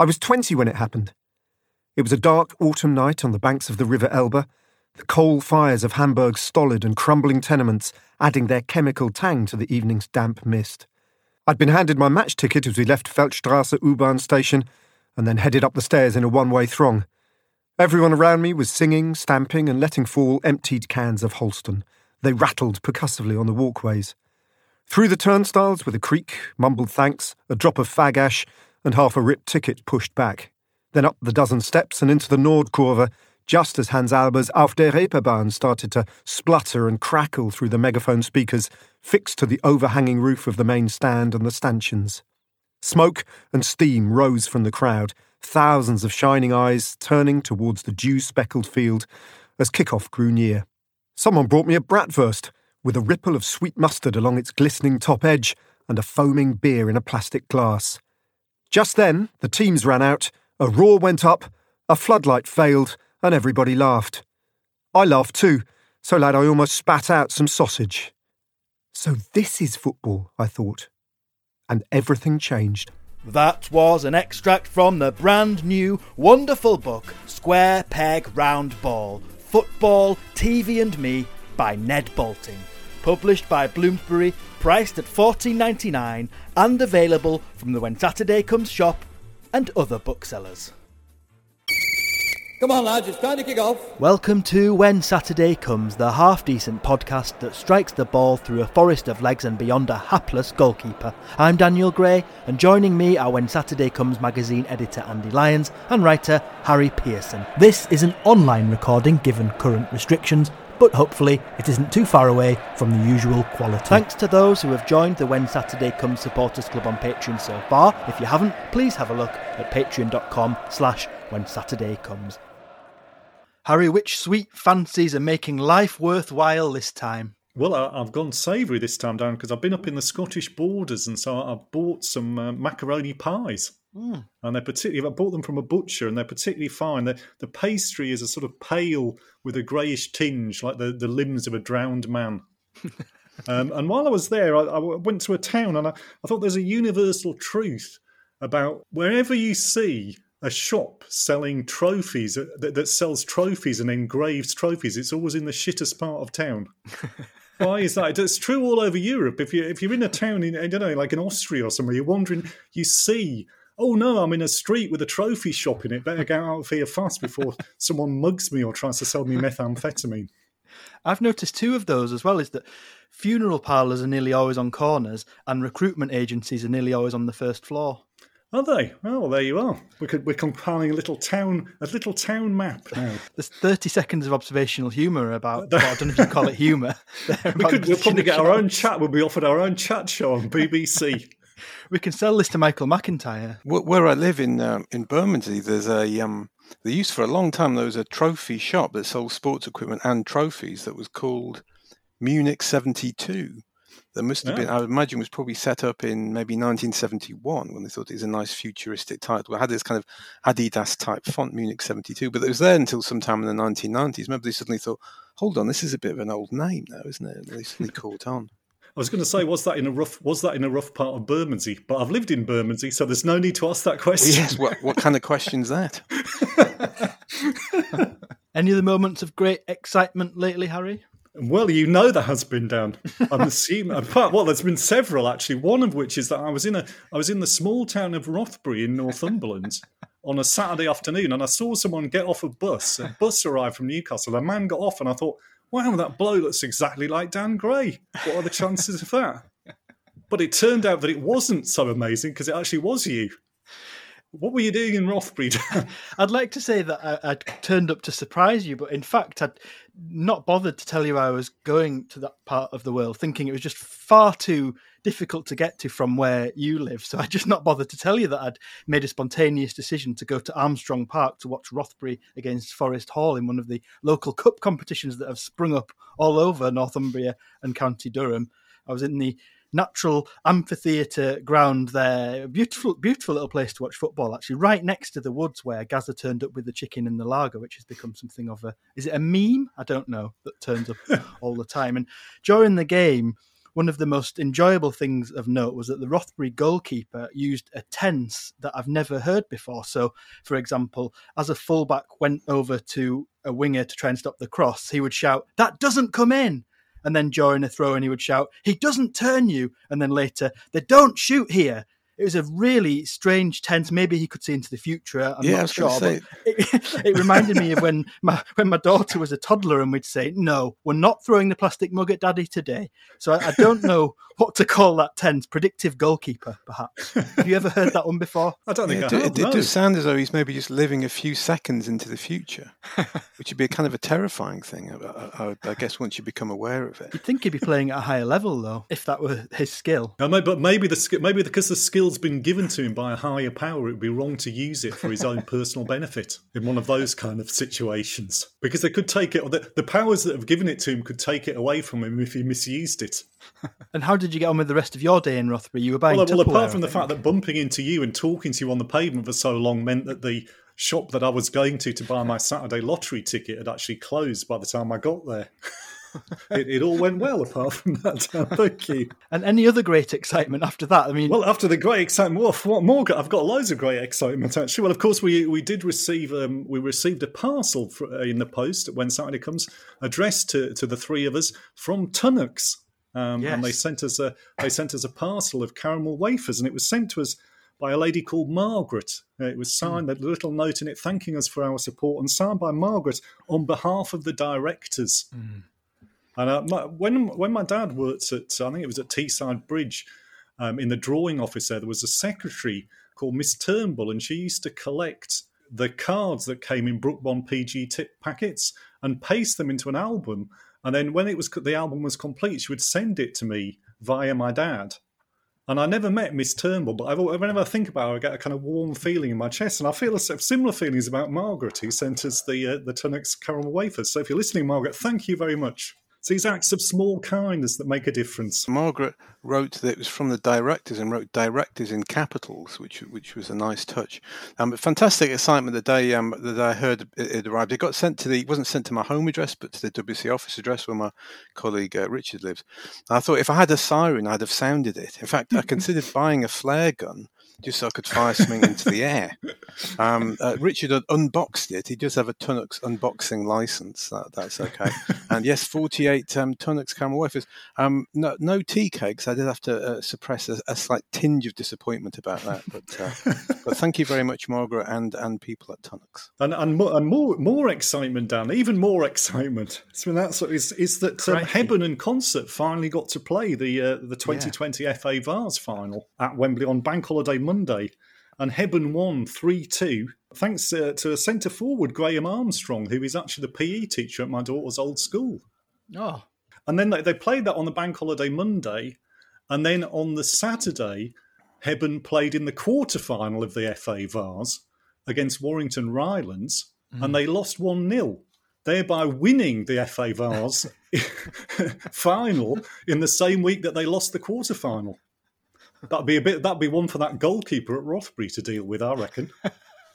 I was 20 when it happened. It was a dark autumn night on the banks of the River Elbe, the coal fires of Hamburg's stolid and crumbling tenements adding their chemical tang to the evening's damp mist. I'd been handed my match ticket as we left Feldstrasse U-Bahn station and then headed up the stairs in a one-way throng. Everyone around me was singing, stamping, and letting fall emptied cans of Holsten. They rattled percussively on the walkways. Through the turnstiles with a creak, mumbled thanks, a drop of fag ash, and half a ripped ticket pushed back. Then up the dozen steps and into the Nordkurve, just as Hans Albers' Auf der Reeperbahn started to splutter and crackle through the megaphone speakers fixed to the overhanging roof of the main stand and the stanchions. Smoke and steam rose from the crowd, thousands of shining eyes turning towards the dew speckled field as kickoff grew near. Someone brought me a bratwurst with a ripple of sweet mustard along its glistening top edge and a foaming beer in a plastic glass. Just then, the teams ran out, a roar went up, a floodlight failed, and everybody laughed. I laughed too, so loud I almost spat out some sausage. So this is football, I thought. And everything changed. That was an extract from the brand new, wonderful book, Square Peg Round Ball Football, TV and Me by Ned Boulting. Published by Bloomsbury, priced at $14.99 and available from the When Saturday Comes shop and other booksellers. Come on, lads, it's time to kick off. Welcome to When Saturday Comes, the half decent podcast that strikes the ball through a forest of legs and beyond a hapless goalkeeper. I'm Daniel Gray, and joining me are When Saturday Comes magazine editor Andy Lyons and writer Harry Pearson. This is an online recording given current restrictions, but hopefully it isn't too far away from the usual quality. Thanks to those who have joined the When Saturday Comes Supporters Club on Patreon so far. If you haven't, please have a look at patreon.com slash when Saturday comes. Harry, which sweet fancies are making life worthwhile this time? Well, I, have gone savoury this time, down because I've been up in the Scottish borders, and so I've bought some uh, macaroni pies. Mm. And they're particularly, I bought them from a butcher, and they're particularly fine. The, the pastry is a sort of pale with a greyish tinge, like the, the limbs of a drowned man. um, and while I was there, I, I went to a town, and I, I thought there's a universal truth about wherever you see a shop selling trophies uh, that, that, sells trophies and engraves trophies. It's always in the shittest part of town. Why is that? It's true all over Europe. If you if you're in a town in I don't know, like in Austria or somewhere, you're wandering, you see. Oh no, I'm in a street with a trophy shop in it. Better get out of here fast before someone mugs me or tries to sell me methamphetamine. I've noticed two of those as well. Is that funeral parlours are nearly always on corners, and recruitment agencies are nearly always on the first floor. Are they? Oh, well, there you are. We could, we're compiling a little town, a little town map now. There's 30 seconds of observational humour about. well, I don't know if you call it humour. we could, we'll probably get our own chat. We'll be offered our own chat show on BBC. we can sell this to Michael McIntyre. Where I live in um, in Bermondsey, there's a um, there used for a long time there was a trophy shop that sold sports equipment and trophies that was called Munich 72 there must have yeah. been, I would imagine, was probably set up in maybe 1971 when they thought it was a nice futuristic title. It had this kind of Adidas type font, Munich 72, but it was there until sometime in the 1990s. Maybe they suddenly thought, hold on, this is a bit of an old name now, isn't it? And they suddenly caught on. I was going to say, was that in a rough? Was that in a rough part of Bermondsey? But I've lived in Bermondsey, so there's no need to ask that question. Well, yes. What, what kind of question's that? Any of the moments of great excitement lately, Harry? Well, you know there has been down. I'm assuming. well, there's been several actually. One of which is that I was in a I was in the small town of Rothbury in Northumberland on a Saturday afternoon, and I saw someone get off a bus. A bus arrived from Newcastle. A man got off, and I thought, "Wow, that blow looks exactly like Dan Gray. What are the chances of that?" But it turned out that it wasn't so amazing because it actually was you. What were you doing in Rothbury? I'd like to say that I, would turned up to surprise you, but in fact, I'd not bothered to tell you I was going to that part of the world, thinking it was just far too difficult to get to from where you live. So I just not bothered to tell you that I'd made a spontaneous decision to go to Armstrong Park to watch Rothbury against Forest Hall in one of the local cup competitions that have sprung up all over Northumbria and County Durham. I was in the natural amphitheatre ground there. Beautiful, beautiful little place to watch football, actually, right next to the woods where Gazza turned up with the chicken and the lager, which has become something of a is it a meme? I don't know that turns up all the time. And during the game, one of the most enjoyable things of note was that the Rothbury goalkeeper used a tense that I've never heard before. So, for example, as a fullback went over to a winger to try and stop the cross, he would shout, That doesn't come in. And then during a throw, and he would shout, He doesn't turn you. And then later, They don't shoot here it was a really strange tense. Maybe he could see into the future. I'm yeah, not sure. Say... It, it, reminded me of when my when my daughter was a toddler and we'd say, "No, we're not throwing the plastic mug at Daddy today." So I, I don't know what to call that tense. Predictive goalkeeper, perhaps. Have you ever heard that one before? I don't think yeah, I it, have, it, no. it does sound as though he's maybe just living a few seconds into the future, which would be a kind of a terrifying thing. I, I, I, guess once you become aware of it, you'd think he'd be playing at a higher level though, if that were his skill. No, but maybe the maybe because the skill's been given to him by a higher power, it would be wrong to use it for his own personal benefit in one of those kind of situations. Because they could take it, the, the powers that have given it to him could take it away from him if he misused it. and how did you get on with the rest of your day in Rothbury? You were buying well, well apart from the fact that bumping into you and talking to you on the pavement for so long meant that the shop that I was going to to buy my Saturday lottery ticket had actually closed by the time I got there. it, it, all went well apart from that. Thank you. And any other great excitement after that? I mean, well, after the great excitement, what, what more? I've got loads of great excitement actually. Well, of course, we we did receive um, we received a parcel uh, in the post when Saturday comes, addressed to, to the three of us from Tunnocks. Um, yes. And they sent us a they sent us a parcel of caramel wafers, and it was sent to us by a lady called Margaret. Uh, it was signed, mm. a little note in it thanking us for our support, and signed by Margaret on behalf of the directors. Mm. And uh, my, when when my dad worked at, I think it was at Teesside Bridge, um, in the drawing office there, there was a secretary called Miss Turnbull, and she used to collect the cards that came in Brooke Bond PG tip packets and paste them into an album. And then when it was the album was complete, she would send it to me via my dad. And I never met Miss Turnbull, but I've, whenever I think about her, I get a kind of warm feeling in my chest. And I feel a similar feelings about Margaret, who sent us the uh, the Tunnocks caramel wafers. So if you're listening, Margaret, thank you very much. It's these acts of small kindness that make a difference. Margaret wrote that it was from the directors and wrote directors in capitals, which which was a nice touch. Um, fantastic excitement the day um, that I heard it, it, arrived. It got sent to the it wasn't sent to my home address, but to the WC office address where my colleague uh, Richard lives. And I thought if I had a siren, I'd have sounded it. In fact, I considered buying a flare gun just so I could fire something into the air. Um, uh, Richard had unboxed it. He does have a Tunnocks unboxing license. That, that's okay. and yes, 48 um, Tunnocks camel wafers. Um, no, no, tea cakes. I did have to uh, suppress a, a, slight tinge of disappointment about that. But uh, but thank you very much, Margaret, and and people at Tunnocks. And and more and more, more excitement, Dan. Even more excitement. So that's is is that um, Hebburn and Consett finally got to play the uh, the 2020 yeah. FA Vase final at Wembley on Bank Holiday Monday, and Hebburn won 3 2, thanks uh, to a centre forward, Graham Armstrong, who is actually the PE teacher at my daughter's old school. Oh. And then they, they played that on the bank holiday Monday, and then on the Saturday, Hebburn played in the quarter final of the FA Vase against Warrington Rylands, mm. and they lost 1 0 thereby winning the FA Vase final in the same week that they lost the quarter final. That'd be a bit. That'd be one for that goalkeeper at Rothbury to deal with, I reckon.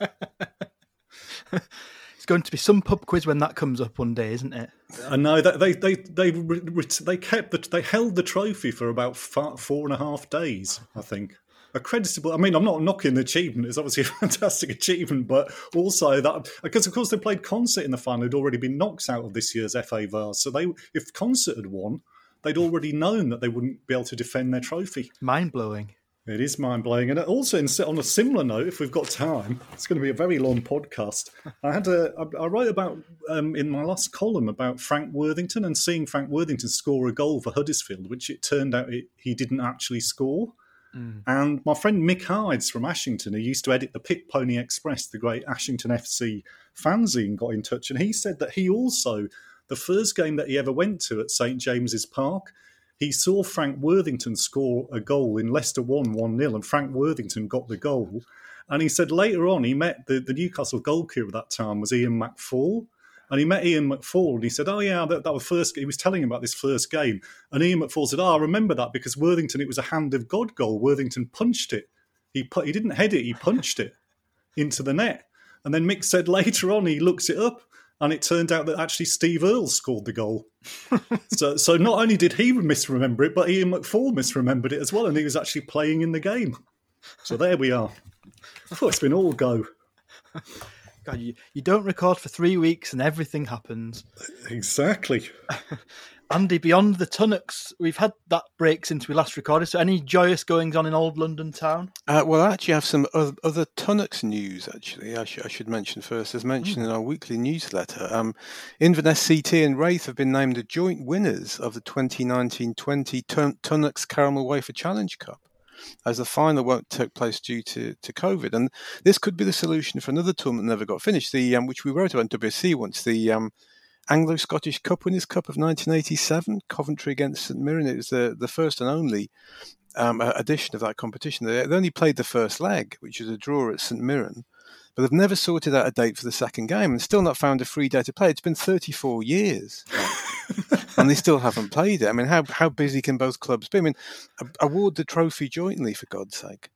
it's going to be some pub quiz when that comes up one day, isn't it? I know that they they they they kept the, they held the trophy for about four and a half days. I think a creditable. I mean, I'm not knocking the achievement; it's obviously a fantastic achievement, but also that because of course they played Consett in the final, had already been knocked out of this year's FA Vase. So they, if Consett had won, they'd already known that they wouldn't be able to defend their trophy. Mind blowing. It is mind blowing, and also on a similar note, if we've got time, it's going to be a very long podcast. I had a I wrote about um, in my last column about Frank Worthington and seeing Frank Worthington score a goal for Huddersfield, which it turned out it, he didn't actually score. Mm. And my friend Mick Hydes from Ashington, who used to edit the Pit Pony Express, the great Ashington FC fanzine, got in touch, and he said that he also the first game that he ever went to at St James's Park, he saw Frank Worthington score a goal in Leicester 1 1 0, and Frank Worthington got the goal. And he said later on he met the, the Newcastle goalkeeper at that time was Ian McFaul. And he met Ian McFaul and he said, Oh, yeah, that, that was first. He was telling him about this first game. And Ian McFaul said, Oh, I remember that because Worthington, it was a hand of God goal. Worthington punched it. He, put, he didn't head it, he punched it into the net. And then Mick said later on, he looks it up and it turned out that actually Steve Earle scored the goal. so, so not only did he misremember it, but Ian McFaul misremembered it as well, and he was actually playing in the game. So there we are. Oh, it's been all go. God, you, you don't record for three weeks and everything happens. Exactly. Andy, beyond the Tunnocks, we've had that break since we last recorded. So, any joyous goings on in old London town? Uh, well, I actually have some other, other Tunnocks news. Actually, I, sh- I should mention first, as mentioned mm. in our weekly newsletter, um, Inverness CT and Raith have been named the joint winners of the 2019-20 Tun- Tunnocks Caramel Wafer Challenge Cup as the final won't take place due to, to COVID. And this could be the solution for another tournament that never got finished, the um, which we wrote about in WSC once, the um, Anglo Scottish Cup Winners' Cup of 1987, Coventry against St Mirren. It was the, the first and only um, edition of that competition. They, they only played the first leg, which was a draw at St Mirren, but they've never sorted out a date for the second game and still not found a free day to play. It's been 34 years. and they still haven't played it. I mean, how how busy can both clubs be? I mean, award the trophy jointly for God's sake.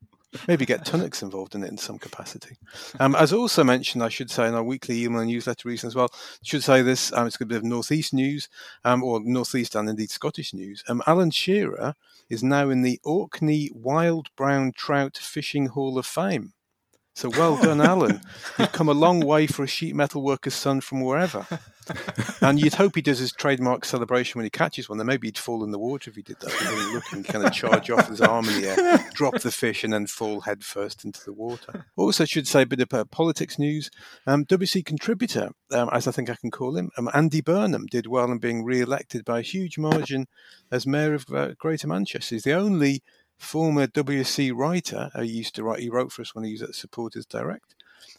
Maybe get Tunnocks involved in it in some capacity. Um, as also mentioned, I should say in our weekly email and newsletter recently as well, I should say this, um, it's a bit of northeast news, um, or northeast and indeed Scottish news. Um, Alan Shearer is now in the Orkney Wild Brown Trout Fishing Hall of Fame. So well done, Alan. You've come a long way for a sheet metal worker's son from wherever. And you'd hope he does his trademark celebration when he catches one. Then maybe he'd fall in the water if he did that. Really look and kind of charge off his arm in the air, drop the fish, and then fall headfirst into the water. Also, should say a bit of uh, politics news. Um, WC contributor, um, as I think I can call him, um, Andy Burnham did well in being re-elected by a huge margin as mayor of uh, Greater Manchester. He's the only former WC writer who used to write. He wrote for us when he was at Supporters Direct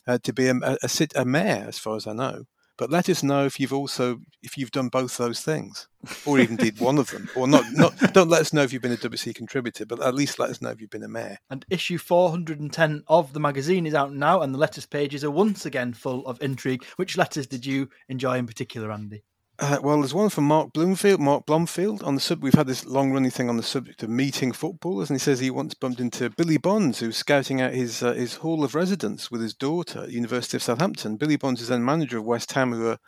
uh, to be a, a, a, a mayor, as far as I know. But let us know if you've also if you've done both those things, or even did one of them, or not. Not don't let us know if you've been a WC contributor, but at least let us know if you've been a mayor. And issue 410 of the magazine is out now, and the letters pages are once again full of intrigue. Which letters did you enjoy in particular, Andy? Uh, well, there's one from Mark Bloomfield, Mark Blomfield on the sub. We've had this long running thing on the subject of meeting footballers, and he says he once bumped into Billy Bonds, who's scouting out his uh, his hall of residence with his daughter at University of Southampton. Billy Bonds is then manager of West Ham, who are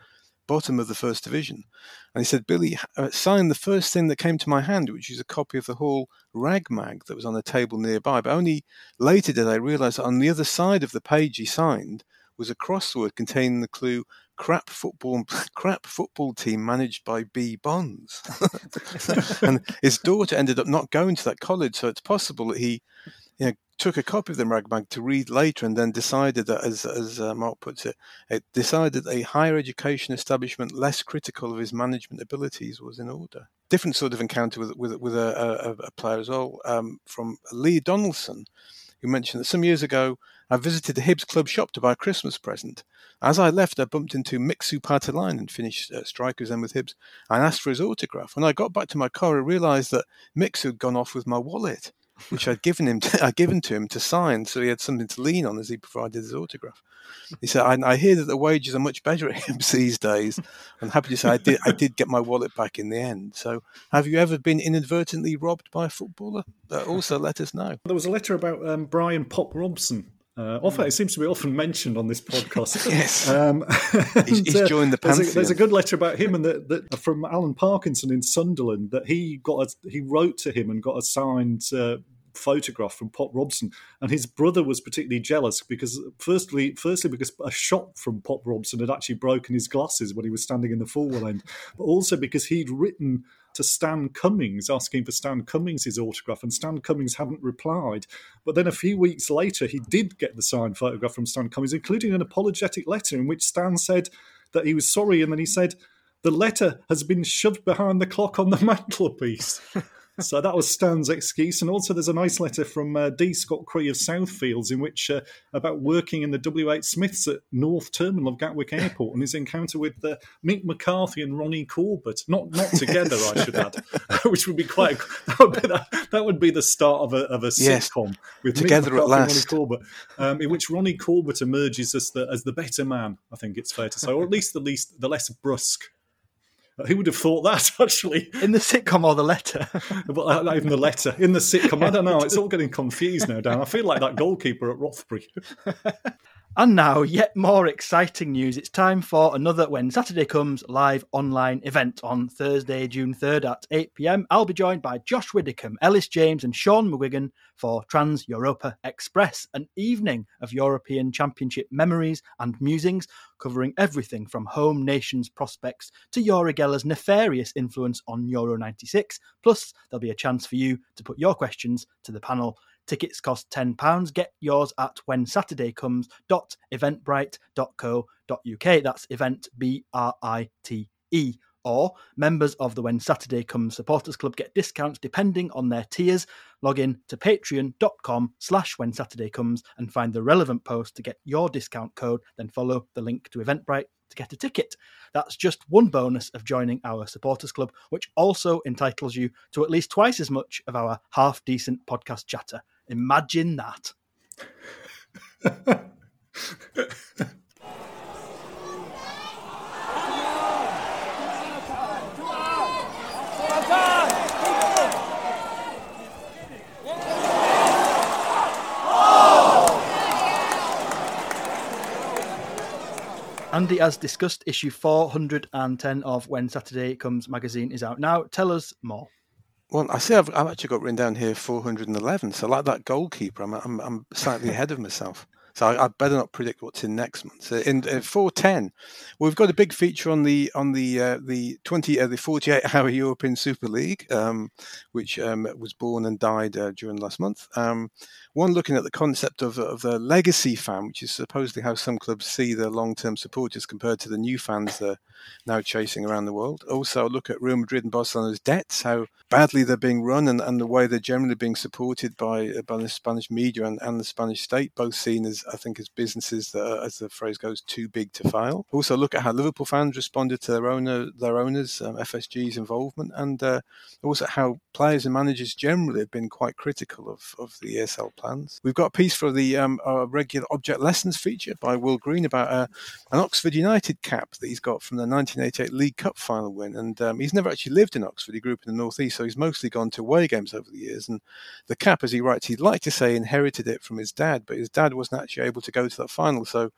bottom of the first division. And he said, Billy uh, signed the first thing that came to my hand, which is a copy of the Hall rag mag that was on a table nearby. But only later did I realise that on the other side of the page he signed was a crossword containing the clue crap football crap football team managed by B Bonds. and his daughter ended up not going to that college, so it's possible that he you know, took a copy of the Ragbag to read later and then decided that, as, as uh, Mark puts it, it decided a higher education establishment less critical of his management abilities was in order. Different sort of encounter with with, with a, a, a player as well um, from Lee Donaldson, who mentioned that some years ago I visited the Hibs club shop to buy a Christmas present. As I left, I bumped into Mixu Paatelainen, Finnish uh, strikers then with Hibs, and asked for his autograph. When I got back to my car, I realised that Mixu had gone off with my wallet, which I'd given him, to, I'd given to him to sign, so he had something to lean on as he provided his autograph. He said, I, I hear that the wages are much better at Hibs these days. I'm happy to say I did, I did get my wallet back in the end. So, have you ever been inadvertently robbed by a footballer? Uh, also, let us know. There was a letter about um, Brian Pop Robson uh, often, it seems to be often mentioned on this podcast. yes, um, he's, he's, uh, joined the pantheon. There's a, there's a, good letter about him and that from Alan Parkinson in Sunderland that he got a, he wrote to him and got a signed uh, photograph from Pop Robson, and his brother was particularly jealous because firstly, firstly because a shot from Pop Robson had actually broken his glasses when he was standing in the forward end, but also because he'd written to Stan Cummins asking for Stan Cummins' autograph, and Stan Cummins hadn't replied. But then a few weeks later, he did get the signed photograph from Stan Cummins, including an apologetic letter in which Stan said that he was sorry, and then he said, the letter has been shoved behind the clock on the mantelpiece so that was Stan's excuse. And also, there's a nice letter from uh, D. Scott Cree of Southfields in which uh, about working in the WH Smiths at North Terminal of Gatwick Airport and his encounter with uh, Mick McCarthy and Ronnie Corbett. Not not together, I should add, which would be quite that would be, that, that would be the start of a of a yes, sitcom with together Mick at last. Ronnie Corbett, um, in which Ronnie Corbett emerges as the as the better man. I think it's fair to say, or at least the least the less brusque who would have thought that actually? In the sitcom or the letter? uh, not even the letter. In the sitcom, I don't know. It's all getting confused now, Dan. I feel like that goalkeeper at Rothbury. And now, yet more exciting news. It's time for another When Saturday Comes live online event on Thursday, June 3rd at 8 pm. I'll be joined by Josh Widdicombe, Ellis James, and Sean McGuigan for Trans Europa Express, an evening of European Championship memories and musings, covering everything from home nations prospects to Uri Geller's nefarious influence on Euro 96. Plus, there'll be a chance for you to put your questions to the panel. Tickets cost £10. Get yours at whensaturdaycomes.eventbrite.co.uk. That's event B R I T E. Or members of the When Saturday Comes Supporters Club get discounts depending on their tiers. Log in to patreon.com slash when Saturday comes and find the relevant post to get your discount code, then follow the link to Eventbrite to get a ticket. That's just one bonus of joining our supporters club, which also entitles you to at least twice as much of our half decent podcast chatter. Imagine that. Andy, as discussed, issue 410 of When Saturday Comes magazine is out now. Tell us more. Well, I see I've, I've actually got written down here 411. So, like that goalkeeper, I'm, I'm, I'm slightly ahead of myself. So I, I better not predict what's in next month. So in, in 410, we've got a big feature on the on the uh, the 20 uh, the 48 hour European Super League, um, which um, was born and died uh, during last month. Um, one looking at the concept of, of the legacy fan, which is supposedly how some clubs see their long term supporters compared to the new fans they're now chasing around the world. Also, look at Real Madrid and Barcelona's debts, how badly they're being run, and, and the way they're generally being supported by, uh, by the Spanish media and, and the Spanish state, both seen as, I think, as businesses that are, as the phrase goes, too big to fail. Also, look at how Liverpool fans responded to their owner, their owners, um, FSG's involvement, and uh, also how players and managers generally have been quite critical of, of the ESL plans. We've got a piece for the um, regular object lessons feature by Will Green about uh, an Oxford United cap that he's got from the 1988 League Cup final win. And um, he's never actually lived in Oxford. He grew up in the Northeast, so he's mostly gone to away games over the years. And the cap, as he writes, he'd like to say inherited it from his dad, but his dad wasn't actually able to go to that final. So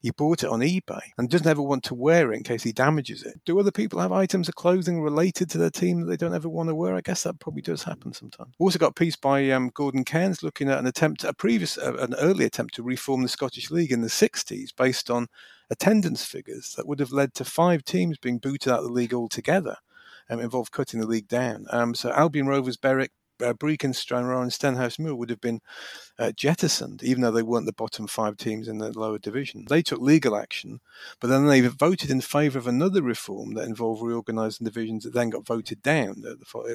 he bought it on eBay and doesn't ever want to wear it in case he damages it. Do other people have items of clothing related to their team that they don't ever want to wear? I guess that probably does happen sometimes. Also got a piece by um, Gordon Cairns looking at an attempt, a previous, uh, an early attempt to reform the Scottish League in the 60s based on attendance figures that would have led to five teams being booted out of the league altogether. Um, involved cutting the league down. Um, so Albion Rovers, Berwick, uh, Brechin, Stranraer, and Stenhousemuir would have been uh, jettisoned, even though they weren't the bottom five teams in the lower division. They took legal action, but then they voted in favour of another reform that involved reorganising divisions that then got voted down,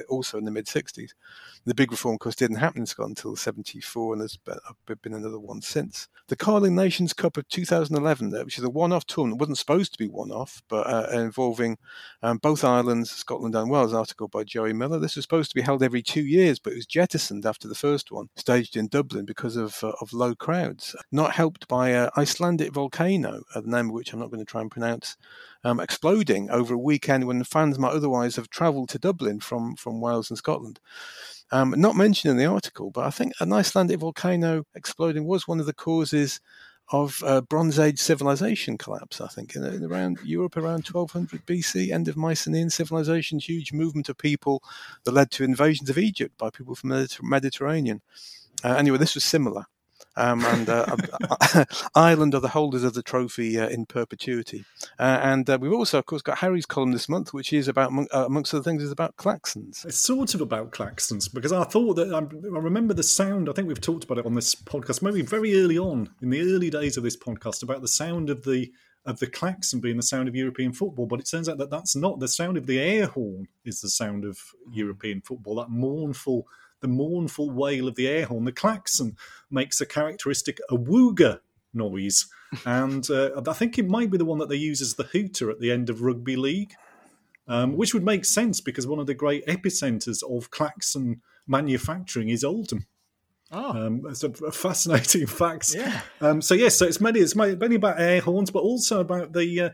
also in the mid 60s. The big reform, of course, didn't happen in Scotland until 74, and there's been another one since. The Carling Nations Cup of 2011, which is a one off tournament, wasn't supposed to be one off, but uh, involving um, both Ireland, Scotland, and Wales, article by Joey Miller. This was supposed to be held every two years, but it was jettisoned after the first one, staged in Dublin because of, uh, of low crowds. Not helped by an Icelandic volcano, uh, the name of which I'm not going to try and pronounce, um, exploding over a weekend when fans might otherwise have travelled to Dublin from, from Wales and Scotland. Um, not mentioned in the article, but I think an Icelandic volcano exploding was one of the causes of uh, Bronze Age civilization collapse, I think, in, in, around Europe around 1200 BC, end of Mycenaean civilization, huge movement of people that led to invasions of Egypt by people from the Mediterranean. Uh, anyway, this was similar. Um, and uh, Ireland are the holders of the trophy uh, in perpetuity. Uh, and uh, we've also, of course, got Harry's column this month, which is about, uh, amongst other things, is about klaxons. It's sort of about klaxons because I thought that I, I remember the sound. I think we've talked about it on this podcast, maybe very early on in the early days of this podcast, about the sound of the of the klaxon being the sound of European football, but it turns out that that's not the sound of the air horn is the sound of European football. That mournful the mournful wail of the air horn. The klaxon makes a characteristic awooga noise, and uh, I think it might be the one that they use as the hooter at the end of rugby league, um, which would make sense because one of the great epicentres of klaxon manufacturing is Oldham. Oh. Um, it's a, fascinating fact. Yeah. Um, so yes, so it's mainly it's mainly about air horns, but also about the uh,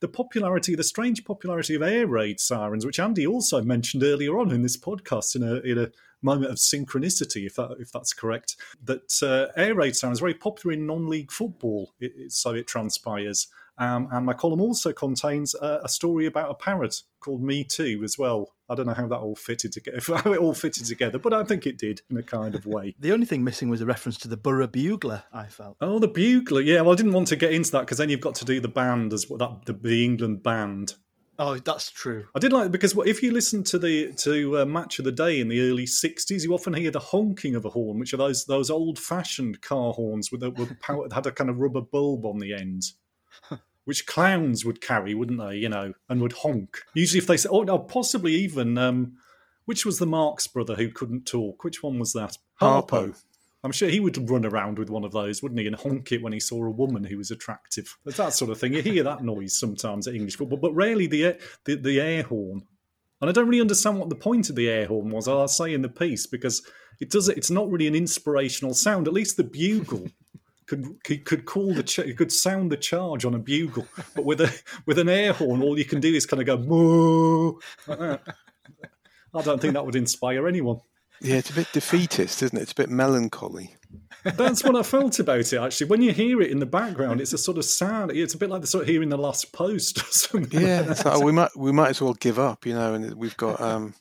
the popularity, the strange popularity of air raid sirens, which Andy also mentioned earlier on in this podcast in a in a moment of synchronicity, if that if that's correct, that uh, air raid sound is very popular in non-league football. It, it, so it transpires. Um, and my column also contains a, a, story about a parrot called Me Too as well. I don't know how that all fitted together, how it all fitted together, but I think it did in a kind of way. the only thing missing was a reference to the Borough Bugler. I felt. Oh, the Bugler. Yeah, well, I didn't want to get into that because then you've got to do the band as well, that the, the England band. Oh, that's true. I did like because if you listen to the to uh, Match of the Day in the early '60s, you often hear the honking of a horn, which are those those old fashioned car horns with with power, had a kind of rubber bulb on the end which clowns would carry, wouldn't they? You know, and would honk. Usually, if they say, "Oh no," possibly even um, which was the Marx brother who couldn't talk? Which one was that? Harpo. Harpo. I'm sure he would run around with one of those, wouldn't he, and honk it when he saw a woman who was attractive. It's that sort of thing. You hear that noise sometimes at English football, but rarely the the, the air horn. And I don't really understand what the point of the air horn was. I'll say in the piece because it does. It's not really an inspirational sound. At least the bugle could could call the ch- could sound the charge on a bugle, but with a with an air horn, all you can do is kind of go moo. I don't think that would inspire anyone. Yeah, it's a bit defeatist, isn't it? It's a bit melancholy. That's what I felt about it. Actually, when you hear it in the background, it's a sort of sad. It's a bit like the sort of hearing the last post or something. Yeah, like like, we might we might as well give up, you know. And we've got um,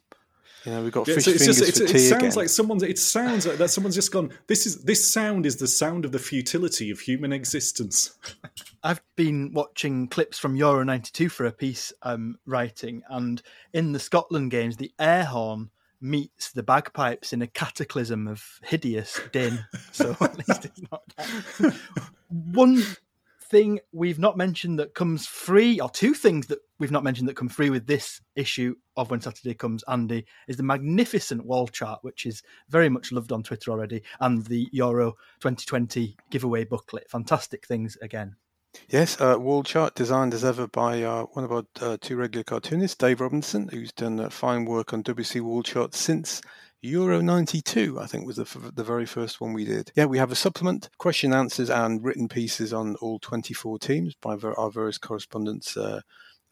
you know, we've got Yeah, fish so it's fingers just, for it's, tea it sounds again. like someone's. It sounds like that someone's just gone. This is this sound is the sound of the futility of human existence. I've been watching clips from Euro 92 for a piece I'm writing, and in the Scotland games, the air horn meets the bagpipes in a cataclysm of hideous din. So at least it's not that. One thing we've not mentioned that comes free, or two things that we've not mentioned that come free with this issue of When Saturday Comes, Andy, is the magnificent wall chart, which is very much loved on Twitter already, and the Euro 2020 giveaway booklet. Fantastic things again. Yes, uh, wall chart designed as ever by uh, one of our uh, two regular cartoonists, Dave Robinson, who's done uh, fine work on WC wall charts since Euro 92, I think was the, the very first one we did. Yeah, we have a supplement, question answers, and written pieces on all 24 teams by our various correspondents uh,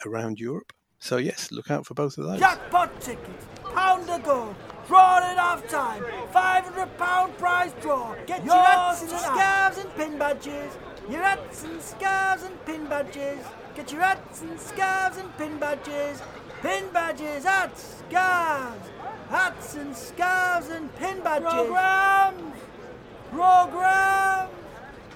around Europe. So, yes, look out for both of those. Jackpot tickets, pound a go, drawn at half time, £500 prize draw. Get your hats and scarves and pin badges. Your hats and scarves and pin badges. Get your hats and scarves and pin badges. Pin badges, hats, scarves. Hats and scarves and pin badges. Programs! Programs!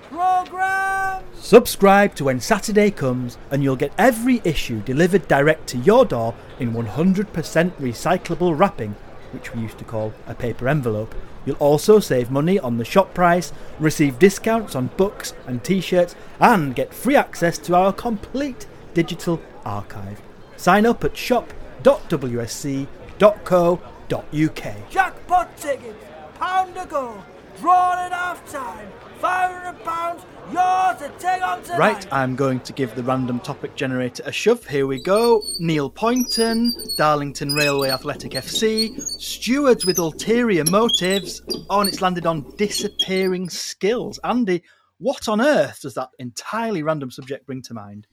Programs! Subscribe to When Saturday Comes, and you'll get every issue delivered direct to your door in 100% recyclable wrapping, which we used to call a paper envelope. You'll also save money on the shop price, receive discounts on books and t shirts, and get free access to our complete digital archive. Sign up at shop.wsc.co.uk. Jackpot tickets, pound a go, drawn at half time, £500, yours to take on tonight. Right, I'm going to give the random topic generator a shove. Here we go. Neil Pointon, Darlington Railway Athletic FC, stewards with ulterior motives. Oh, and it's landed on disappearing skills. Andy, what on earth does that entirely random subject bring to mind?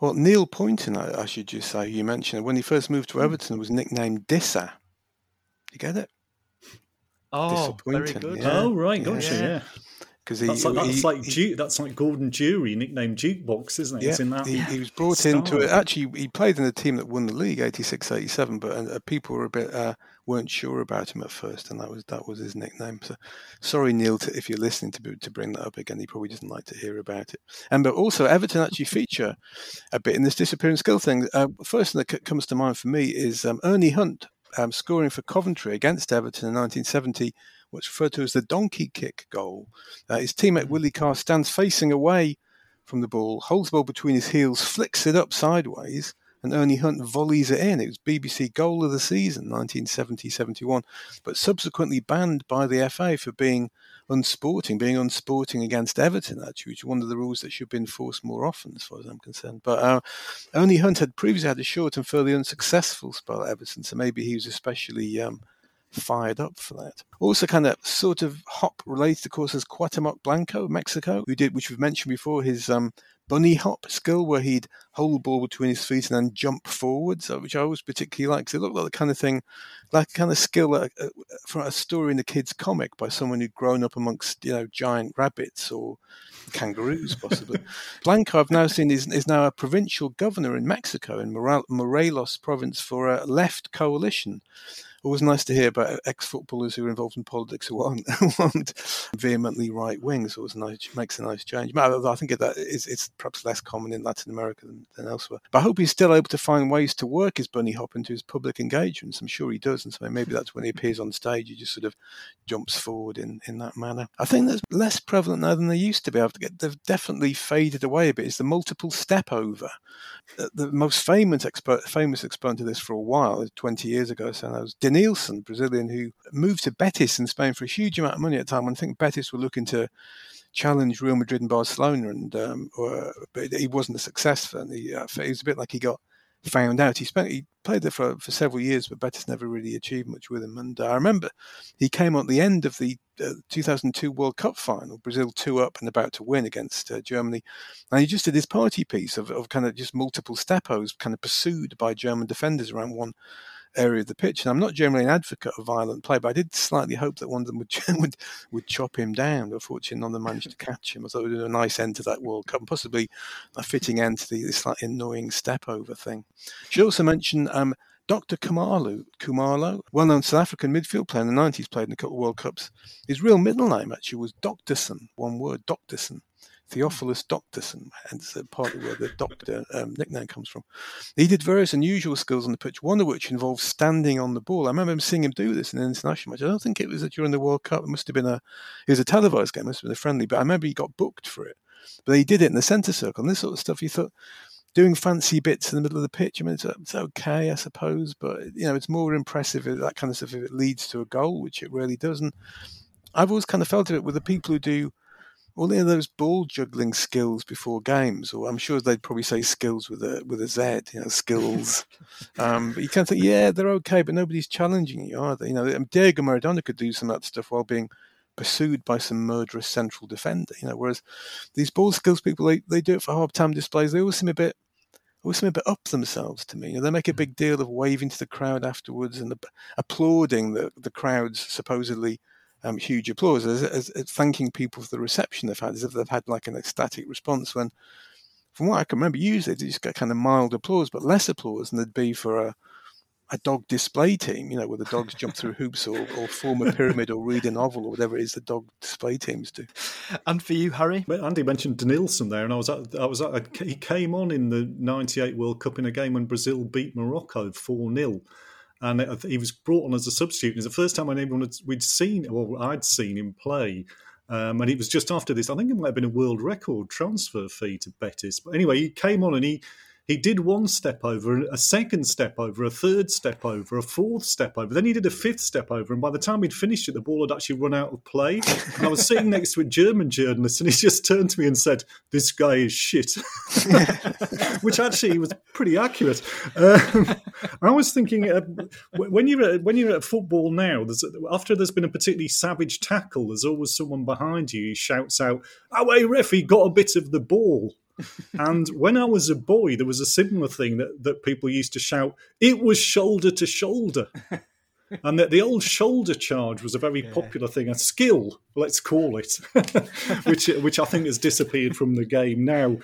Well, Neil Pointon, I, I should just say, you mentioned it, when he first moved to hmm. Everton, was nicknamed Dissa. You get it? Oh, very good. Yeah. oh right, gotcha. yeah. Yeah, Because he, that's like that's he- like he- that's like Gordon Durie, nicknamed Jukebox, isn't it? It's in that. he, he was brought into it. Actually, he played in the team that won the league, 86-87, but uh, people were a bit uh, weren't sure about him at first, and that was that was his nickname. So, sorry, Neil, to, if you're listening to to bring that up again. He probably doesn't like to hear about it. And but also, Everton actually feature a bit in this disappearing skill thing. Uh, first thing that c- comes to mind for me is um, Ernie Hunt um, scoring for Coventry against Everton in 1970. What's referred to as the donkey kick goal. Uh, his teammate Willie Carr stands facing away from the ball, holds the ball between his heels, flicks it up sideways, and Ernie Hunt volleys it in. It was BBC goal of the season, 1970-71, but subsequently banned by the FA for being unsporting, being unsporting against Everton, actually, which is one of the rules that should be enforced more often, as far as I'm concerned. But uh, Ernie Hunt had previously had a short and fairly unsuccessful spell at Everton, so maybe he was especially um, fired up for that. Also, kind of sort of hop related, of course, is Cuauhtemoc Blanco, Mexico, who did, which we've mentioned before, his um, bunny hop skill where he'd hold the ball between his feet and then jump forwards, uh, which I always particularly like. So it looked like the kind of thing, like a kind of skill uh, uh, from a story in a kid's comic by someone who'd grown up amongst you know giant rabbits or kangaroos, possibly. Blanco, I've now seen, is, is now a provincial governor in Mexico, in Morelos province, for a left coalition always nice to hear about ex-footballers who are involved in politics who aren't, who aren't vehemently right wing. So it nice, makes a nice change. I think that it's perhaps less common in Latin America than, than, elsewhere. But I hope he's still able to find ways to work his bunny hop into his public engagements. I'm sure he does, and so maybe that's when he appears on stage, he just sort of jumps forward in, in that manner. I think that's less prevalent now than they used to be. Get, they've definitely faded away a bit. It's the multiple step over. The most famous expert, famous exponent of this for a while, 20 years ago, so that was Denilson, Brazilian, who moved to Betis in Spain for a huge amount of money at the time. When I think Betis were looking to challenge Real Madrid and Barcelona, and um, or, but he wasn't a success. He, uh, it was a bit like he got found out. He spent he played there for, for several years, but Betis never really achieved much with him. And uh, I remember he came at the end of the uh, 2002 World Cup final, Brazil two up and about to win against uh, Germany, and he just did his party piece of, of kind of just multiple steppos, kind of pursued by German defenders around one area of the pitch. And I'm not generally an advocate of violent play, but I did slightly hope that one of them would would, would chop him down. Unfortunately, none of them managed to catch him. I thought it be a nice end to that World Cup, and possibly a fitting end to the slightly annoying step over thing. Should also mention um, Dr. Khumalo, Kumalo, well-known South African midfield player in the 90s, played in a couple of World Cups. His real middle name actually was Doctorson, one word, Doctorson. Theophilus Doctorson, and hence partly where the doctor um, nickname comes from. He did various unusual skills on the pitch, one of which involved standing on the ball. I remember seeing him do this in an international match. I don't think it was during the World Cup. It must have been a, it was a televised game, it must have been a friendly, but I remember he got booked for it. But he did it in the centre circle and this sort of stuff. You thought, doing fancy bits in the middle of the pitch. I mean, it's, it's, okay, I suppose, but you know, it's more impressive that kind of stuff if it leads to a goal, which it really doesn't. I've always kind of felt it with the people who do all of those ball juggling skills before games, or I'm sure they'd probably say skills with a with a Z, you know, skills. um, but you can't think, yeah, they're okay, but nobody's challenging you, are they? You know, um, Diego Maradona could do some of that stuff while being pursued by some murderous central defender. You know, whereas these ball skills people, they, they do it for half-time displays. They always seem a bit always seem a bit up themselves to me. You know, they make a big deal of waving to the crowd afterwards and applauding the the crowd's supposedly um, huge applause, as, as, as, thanking people for the reception they've had, as if they've had like an ecstatic response. When, from what I can remember, usually they just get kind of mild applause, but less applause than there'd be for a a dog display team, you know, where the dogs jump through hoops or, or form a pyramid or read a novel or whatever it is the dog display teams do. And for you, Harry? Andy mentioned Denilson there, and I was at, I was at, he came on in the '98 World Cup in a game when Brazil beat Morocco four 0 and he was brought on as a substitute. It was the first time anyone had, we'd seen, well, I'd seen him play. Um, and it was just after this. I think it might have been a world record transfer fee to Betis. But anyway, he came on and he he did one step over, a second step over, a third step over, a fourth step over. Then he did a fifth step over. And by the time he'd finished it, the ball had actually run out of play. And I was sitting next to a German journalist and he just turned to me and said, This guy is shit. Which actually was pretty accurate. Um, I was thinking uh, when, you're at, when you're at football now, there's, after there's been a particularly savage tackle, there's always someone behind you who shouts out, Away, ref, he got a bit of the ball and when I was a boy, there was a similar thing that, that people used to shout, it was shoulder to shoulder. and that the old shoulder charge was a very yeah. popular thing, a skill, let's call it, which which I think has disappeared from the game now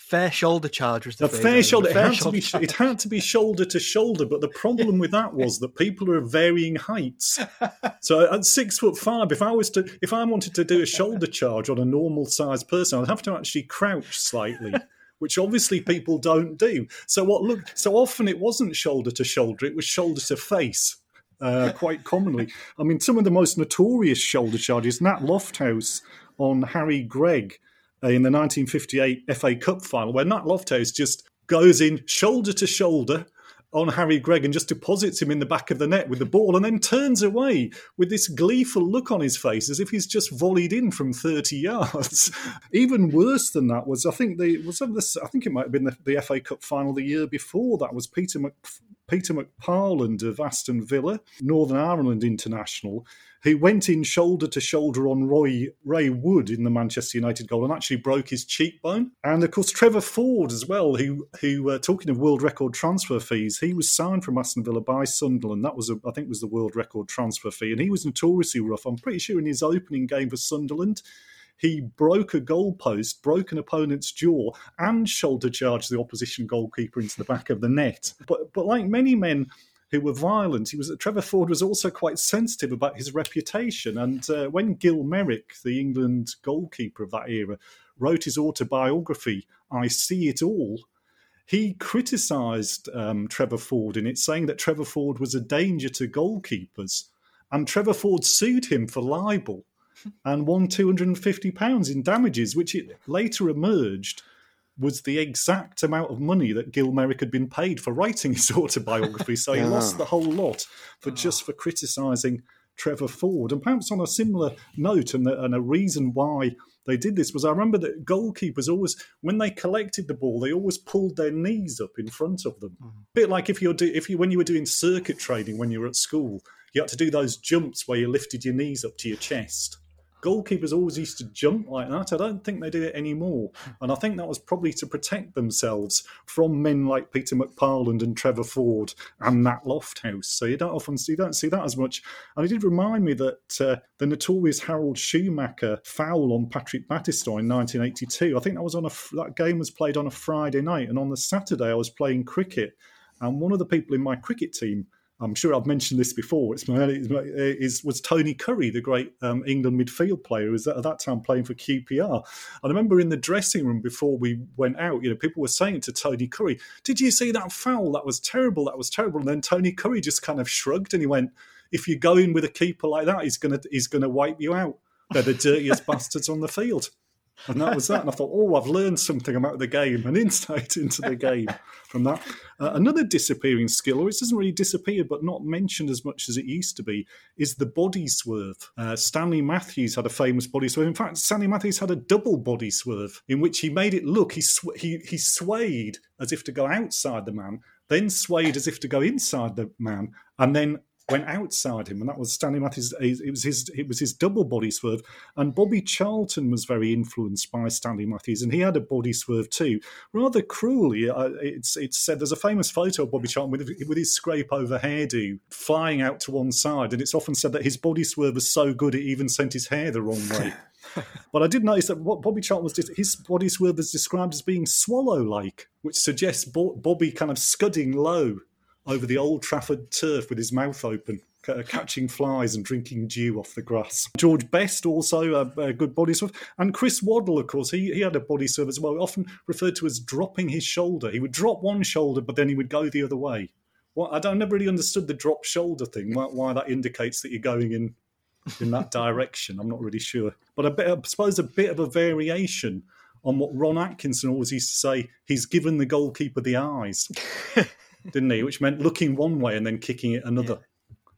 fair shoulder charge was the, the fair shoulder. It, had shoulder be, it, had to be, shoulder to shoulder, but the problem with that was that people are of varying heights. So at six foot five, if I was to, if I wanted to do a shoulder charge on a normal sized person, I'd have to actually crouch slightly. Which obviously people don't do. So what looked so often it wasn't shoulder to shoulder; it was shoulder to face. Uh, quite commonly. I mean, some of the most notorious shoulder charges, Nat Lofthouse on Harry Gregg, Uh, in the 1958 FA Cup final, where Nat Lofthouse just goes in shoulder to shoulder on Harry Gregg and just deposits him in the back of the net with the ball and then turns away with this gleeful look on his face as if he's just volleyed in from 30 yards. Even worse than that was I think the was this I think it might have been the, the FA Cup final the year before that was Peter Mc, Peter McParland of Aston Villa, Northern Ireland international, who went in shoulder to shoulder on Roy Ray Wood in the Manchester United goal and actually broke his cheekbone. And of course, Trevor Ford as well, who who uh, talking of world record transfer fees, he was signed from Aston Villa by Sunderland. That was a, I think was the world record transfer fee, and he was notoriously rough. I'm pretty sure in his opening game for Sunderland he broke a goalpost, broke an opponent's jaw, and shoulder charged the opposition goalkeeper into the back of the net. But but like many men who were violent, he was Trevor Ford was also quite sensitive about his reputation. And uh, when Gil Merrick, the England goalkeeper of that era, wrote his autobiography, I See It All, he criticised um, Trevor Ford in it, saying that Trevor Ford was a danger to goalkeepers. And Trevor Ford sued him for libel and won £250 in damages, which it later emerged was the exact amount of money that Gil Merrick had been paid for writing his autobiography. So he lost the whole lot for just for criticising Trevor Ford. And perhaps on a similar note, and, the, and a reason why they did this was I remember that goalkeepers always, when they collected the ball, they always pulled their knees up in front of them. Mm. A bit like if you're do, if you when you were doing circuit training when you were at school, you had to do those jumps where you lifted your knees up to your chest goalkeepers always used to jump like that. I don't think they do it anymore. And I think that was probably to protect themselves from men like Peter McParland and Trevor Ford and Nat Lofthouse. So you don't often see, you don't see that as much. And it did remind me that uh, the notorious Harald Schumacher foul on Patrick Battiston in 1982, I think that was on a, that game was played on a Friday night. And on the Saturday, I was playing cricket. And one of the people in my cricket team I'm sure I've mentioned this before. It's my, is was Tony Currie, the great um, England midfield player, who was at that time playing for QPR. I remember in the dressing room before we went out, you know, people were saying to Tony Currie, "Did you see that foul? That was terrible. That was terrible." And then Tony Currie just kind of shrugged and he went, "If you go in with a keeper like that, he's gonna he's gonna wipe you out. They're the dirtiest bastards on the field." And that was that. And I thought, oh, I've learned something about the game, an insight into the game from that. Uh, another disappearing skill, or it doesn't really disappear, but not mentioned as much as it used to be, is the body swerve. Uh, Stanley Matthews had a famous body swerve. In fact, Stanley Matthews had a double body swerve in which he made it look he sw- he he swayed as if to go outside the man, then swayed as if to go inside the man, and then went outside him, and that was Stanley Matthews. It was his it was his double body swerve, and Bobby Charlton was very influenced by Stanley Matthews, and he had a body swerve too. Rather cruelly, uh, it's it's said there's a famous photo of Bobby Charlton with with his scrape over hairdo flying out to one side, and it's often said that his body swerve was so good it even sent his hair the wrong way. but I did notice that what Bobby Charlton was his body swerve was described as being swallow-like, which suggests Bobby kind of scudding low over the Old Trafford turf with his mouth open, catching flies and drinking dew off the grass. George Best also a, a good body swerve, and Chris Waddle, of course, he, he had a body swerve as well, often referred to as dropping his shoulder. He would drop one shoulder, but then he would go the other way. Well, I, don't, I never really understood the drop shoulder thing. Why, why that indicates that you're going in in that direction. I'm not really sure, but bit, I suppose a bit of a variation on what Ron Atkinson always used to say. He's given the goalkeeper the eyes. didn't he? Which meant looking one way and then kicking it another.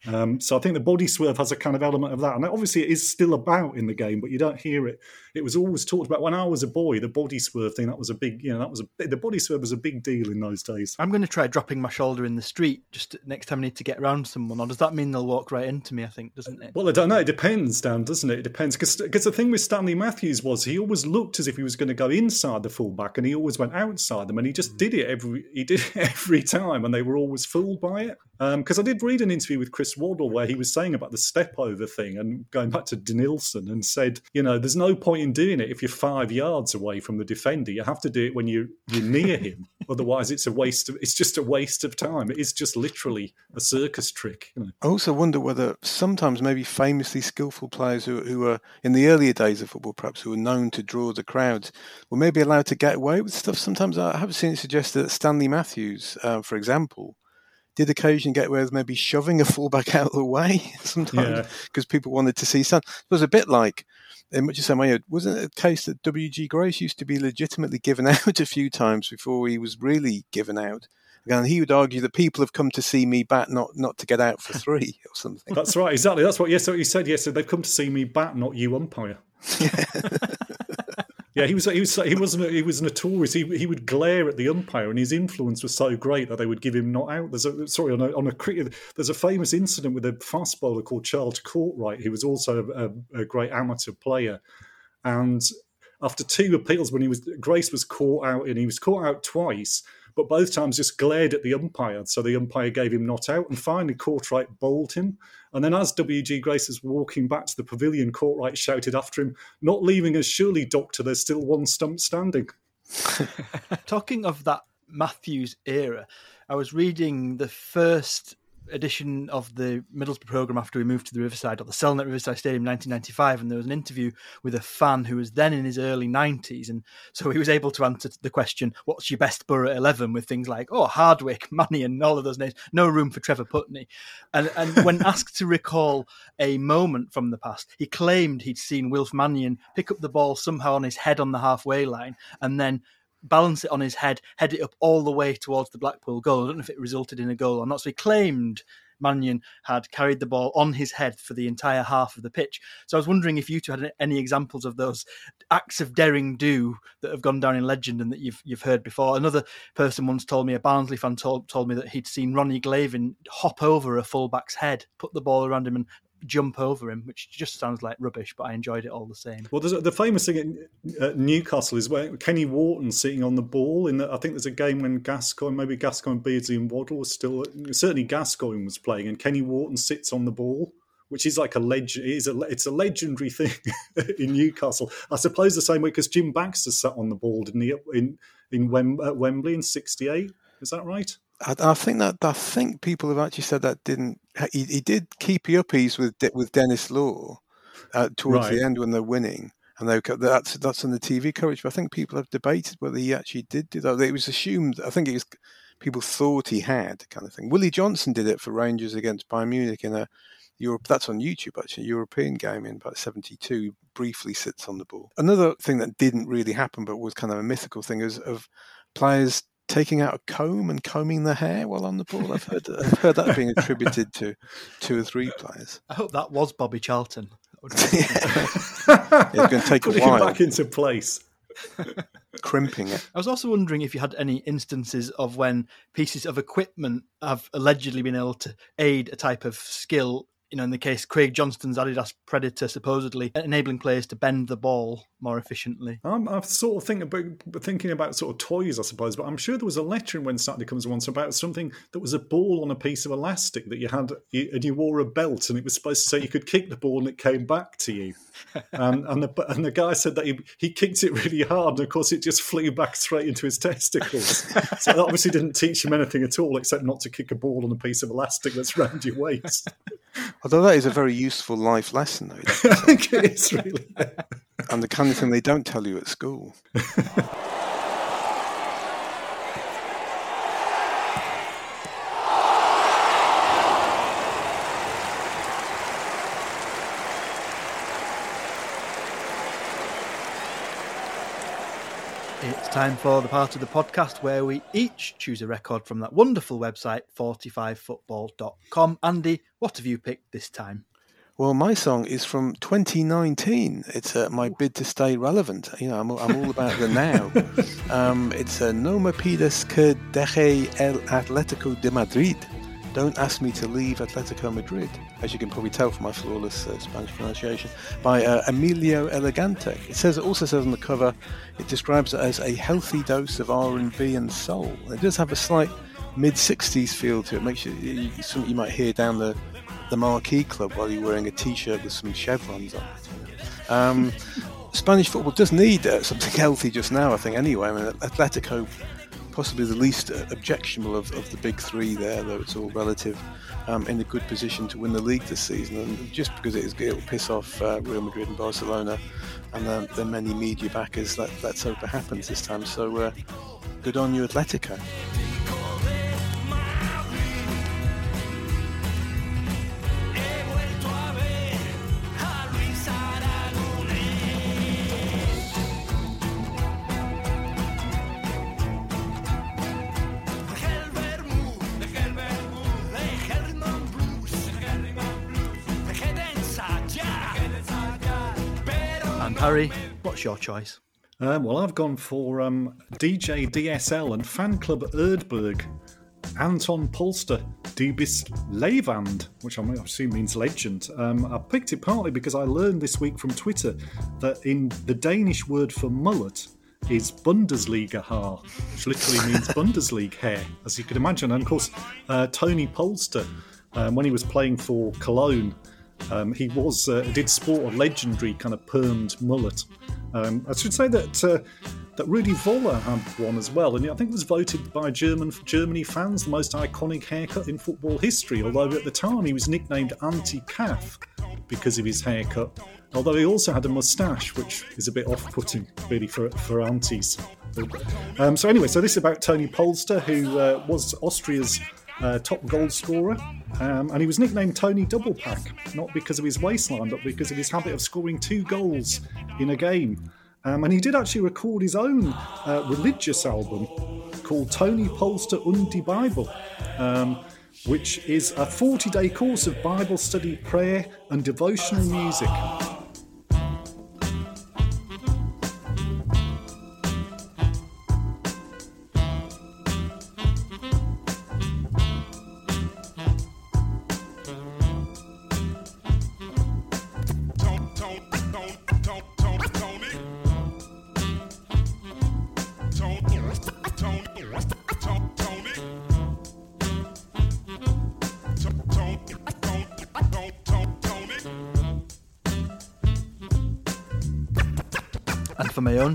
Um, so I think the body swerve has a kind of element of that, and obviously it is still about in the game, but you don't hear it. It was always talked about when I was a boy. The body swerve thing that was a big, you know, that was a the body swerve was a big deal in those days. I'm going to try dropping my shoulder in the street just next time I need to get around someone, or does that mean they'll walk right into me? I think doesn't it? Well, I don't know. It depends, Dan, doesn't it? It depends because because the thing with Stanley Matthews was he always looked as if he was going to go inside the fullback, and he always went outside them, and he just mm. did it every he did it every time, and they were always fooled by it. Because um, I did read an interview with Chris Waddle where he was saying about the step over thing and going back to Denilson and said, you know, there's no point in doing it if you're five yards away from the defender. You have to do it when you you're near him. Otherwise, it's a waste. Of, it's just a waste of time. It is just literally a circus trick. You know? I also wonder whether sometimes maybe famously skillful players who who were in the earlier days of football, perhaps who were known to draw the crowds, were maybe allowed to get away with stuff. Sometimes I have seen it suggested that Stanley Matthews, uh, for example did occasionally get away with maybe shoving a fullback out of the way sometimes because yeah. people wanted to see some. It was a bit like, in much the same way, wasn't it a case that W.G. Grace used to be legitimately given out a few times before he was really given out? And he would argue that people have come to see me bat, not not to get out for three or something. That's right, exactly. That's what yes, what he said. Yes, they've come to see me bat, not you umpire. Yeah. Yeah, he was. He was. He wasn't. He was notorious. He he would glare at the umpire, and his influence was so great that they would give him not out. There's a sorry on a, on a. There's a famous incident with a fast bowler called Charles Kortright. He was also a, a great amateur player, and after two appeals, when he was Grace was caught out, and he was caught out twice but both times just glared at the umpire. So the umpire gave him not out, and finally Kortright bowled him. And then as W.G. Grace was walking back to the pavilion, Kortright shouted after him, Not leaving us, surely, Doctor, there's still one stump standing. Talking of that Matthews era, I was reading the first edition of the Middlesbrough programme after we moved to the Riverside, or the Cellnet Riverside Stadium in 1995, and there was an interview with a fan who was then in his early 90s. And so he was able to answer the question, What's your best borough 11? with things like, Oh, Hardwick, Money, and all of those names. No room for Trevor Putney. And, and when asked to recall a moment from the past, he claimed he'd seen Wilf Mannion pick up the ball somehow on his head on the halfway line and then balance it on his head, head it up all the way towards the Blackpool goal. I don't know if it resulted in a goal or not. So he claimed Mannion had carried the ball on his head for the entire half of the pitch. So I was wondering if you two had any examples of those acts of daring do that have gone down in legend and that you've you've heard before. Another person once told me, a Barnsley fan told, told me that he'd seen Ronnie Glavin hop over a fullback's head, put the ball around him and jump over him, which just sounds like rubbish, but I enjoyed it all the same. Well, there's a, the famous thing at Newcastle is where Kenny Wharton sitting on the ball. In the, I think there's a game when Gascoigne, maybe Gascoigne, Beardsley, and Waddle were still certainly Gascoigne was playing, and Kenny Wharton sits on the ball. Which is like a legend. It is a, it's a legendary thing in Newcastle. I suppose the same way because Jim Baxter sat on the ball, didn't he, in in Wem- Wembley in '68? Is that right? I, I, think that I think people have actually said that didn't. He, he did keepy uppies with with Denis Law uh, towards right. the end when they're winning, and they that's that's on the TV coverage. But I think people have debated whether he actually did do that. It was assumed. I think it was people thought he had kind of thing. Willie Johnston did it for Rangers against Bayern Munich in a Europe. That's on YouTube actually. European game in about '72. Briefly sits on the ball. Another thing that didn't really happen, but was kind of a mythical thing, is of players taking out a comb and combing the hair while on the ball. I've heard I've heard that being attributed to two or three players. I hope that was Bobby Charlton. it's going to take Putting a while. back into place. Crimping it. I was also wondering if you had any instances of when pieces of equipment have allegedly been able to aid a type of skill you know, in the case Craig Johnston's Adidas Predator, supposedly enabling players to bend the ball more efficiently. I'm, sort of thinking about thinking about sort of toys, I suppose, but I'm sure there was a letter in when Saturday comes once about something that was a ball on a piece of elastic that you had, and you wore a belt, and it was supposed to say you could kick the ball and it came back to you. And and the, and the guy said that he, he kicked it really hard, and of course it just flew back straight into his testicles. so that obviously didn't teach him anything at all, except not to kick a ball on a piece of elastic that's round your waist. Although that is a very useful life lesson, though. I think it is really. and the kind of thing they don't tell you at school. It's time for the part of the podcast where we each choose a record from that wonderful website, 45football.com. Andy, what have you picked this time? Well, my song is from 2019. It's uh, my bid to stay relevant. You know, I'm, I'm all about the now. Um, it's uh, No me pides que deje el Atlético de Madrid. Don't Ask Me to Leave Atletico Madrid, as you can probably tell from my flawless uh, Spanish pronunciation, by uh, Emilio Elegante. It says it also says on the cover, it describes it as a healthy dose of R&B and soul. It does have a slight mid 60s feel to it. Makes you, you something you might hear down the the Marquee Club while you're wearing a T-shirt with some chevrons on. Um, Spanish football does need uh, something healthy just now, I think. Anyway, I mean, Atletico possibly the least objectionable of, of the big three there, though it's all relative, um, in a good position to win the league this season. And just because it is, it'll piss off uh, Real Madrid and Barcelona and the, the many media backers, let, let's hope it happens this time. So uh, good on you, Atletico. Harry, what's your choice? Um, well, I've gone for um, DJ DSL and fan club Erdberg. Anton Polster, Du bist Levand, which I assume means legend. Um, I picked it partly because I learned this week from Twitter that in the Danish word for mullet is Bundesliga Haar, which literally means Bundesliga hair, as you can imagine. And of course, uh, Tony Polster, um, when he was playing for Cologne, um, he was uh, did sport a legendary kind of permed mullet. Um, I should say that uh, that Rudi Voller had one as well, and I think it was voted by German Germany fans the most iconic haircut in football history. Although at the time he was nicknamed Anti-Calf because of his haircut. Although he also had a moustache, which is a bit off-putting, really, for for aunties. Um, so anyway, so this is about Tony Polster, who uh, was Austria's uh, top goal scorer, um, and he was nicknamed Tony Double Pack, not because of his waistline, but because of his habit of scoring two goals in a game. Um, and he did actually record his own uh, religious album called Tony Polster und die Bible, um, which is a 40 day course of Bible study, prayer, and devotional music.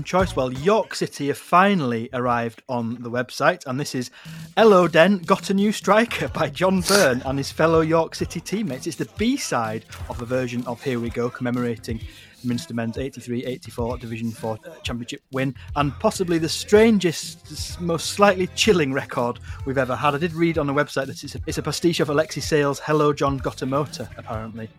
Choice. Well, York City have finally arrived on the website, and this is Hello Den Got a New Striker by John Byrne and his fellow York City teammates. It's the B side of a version of Here We Go, commemorating Minster Men's 83 84 Division 4 uh, Championship win, and possibly the strangest, most slightly chilling record we've ever had. I did read on the website that it's a, it's a pastiche of Alexei Sayle's Hello John Got a Motor, apparently.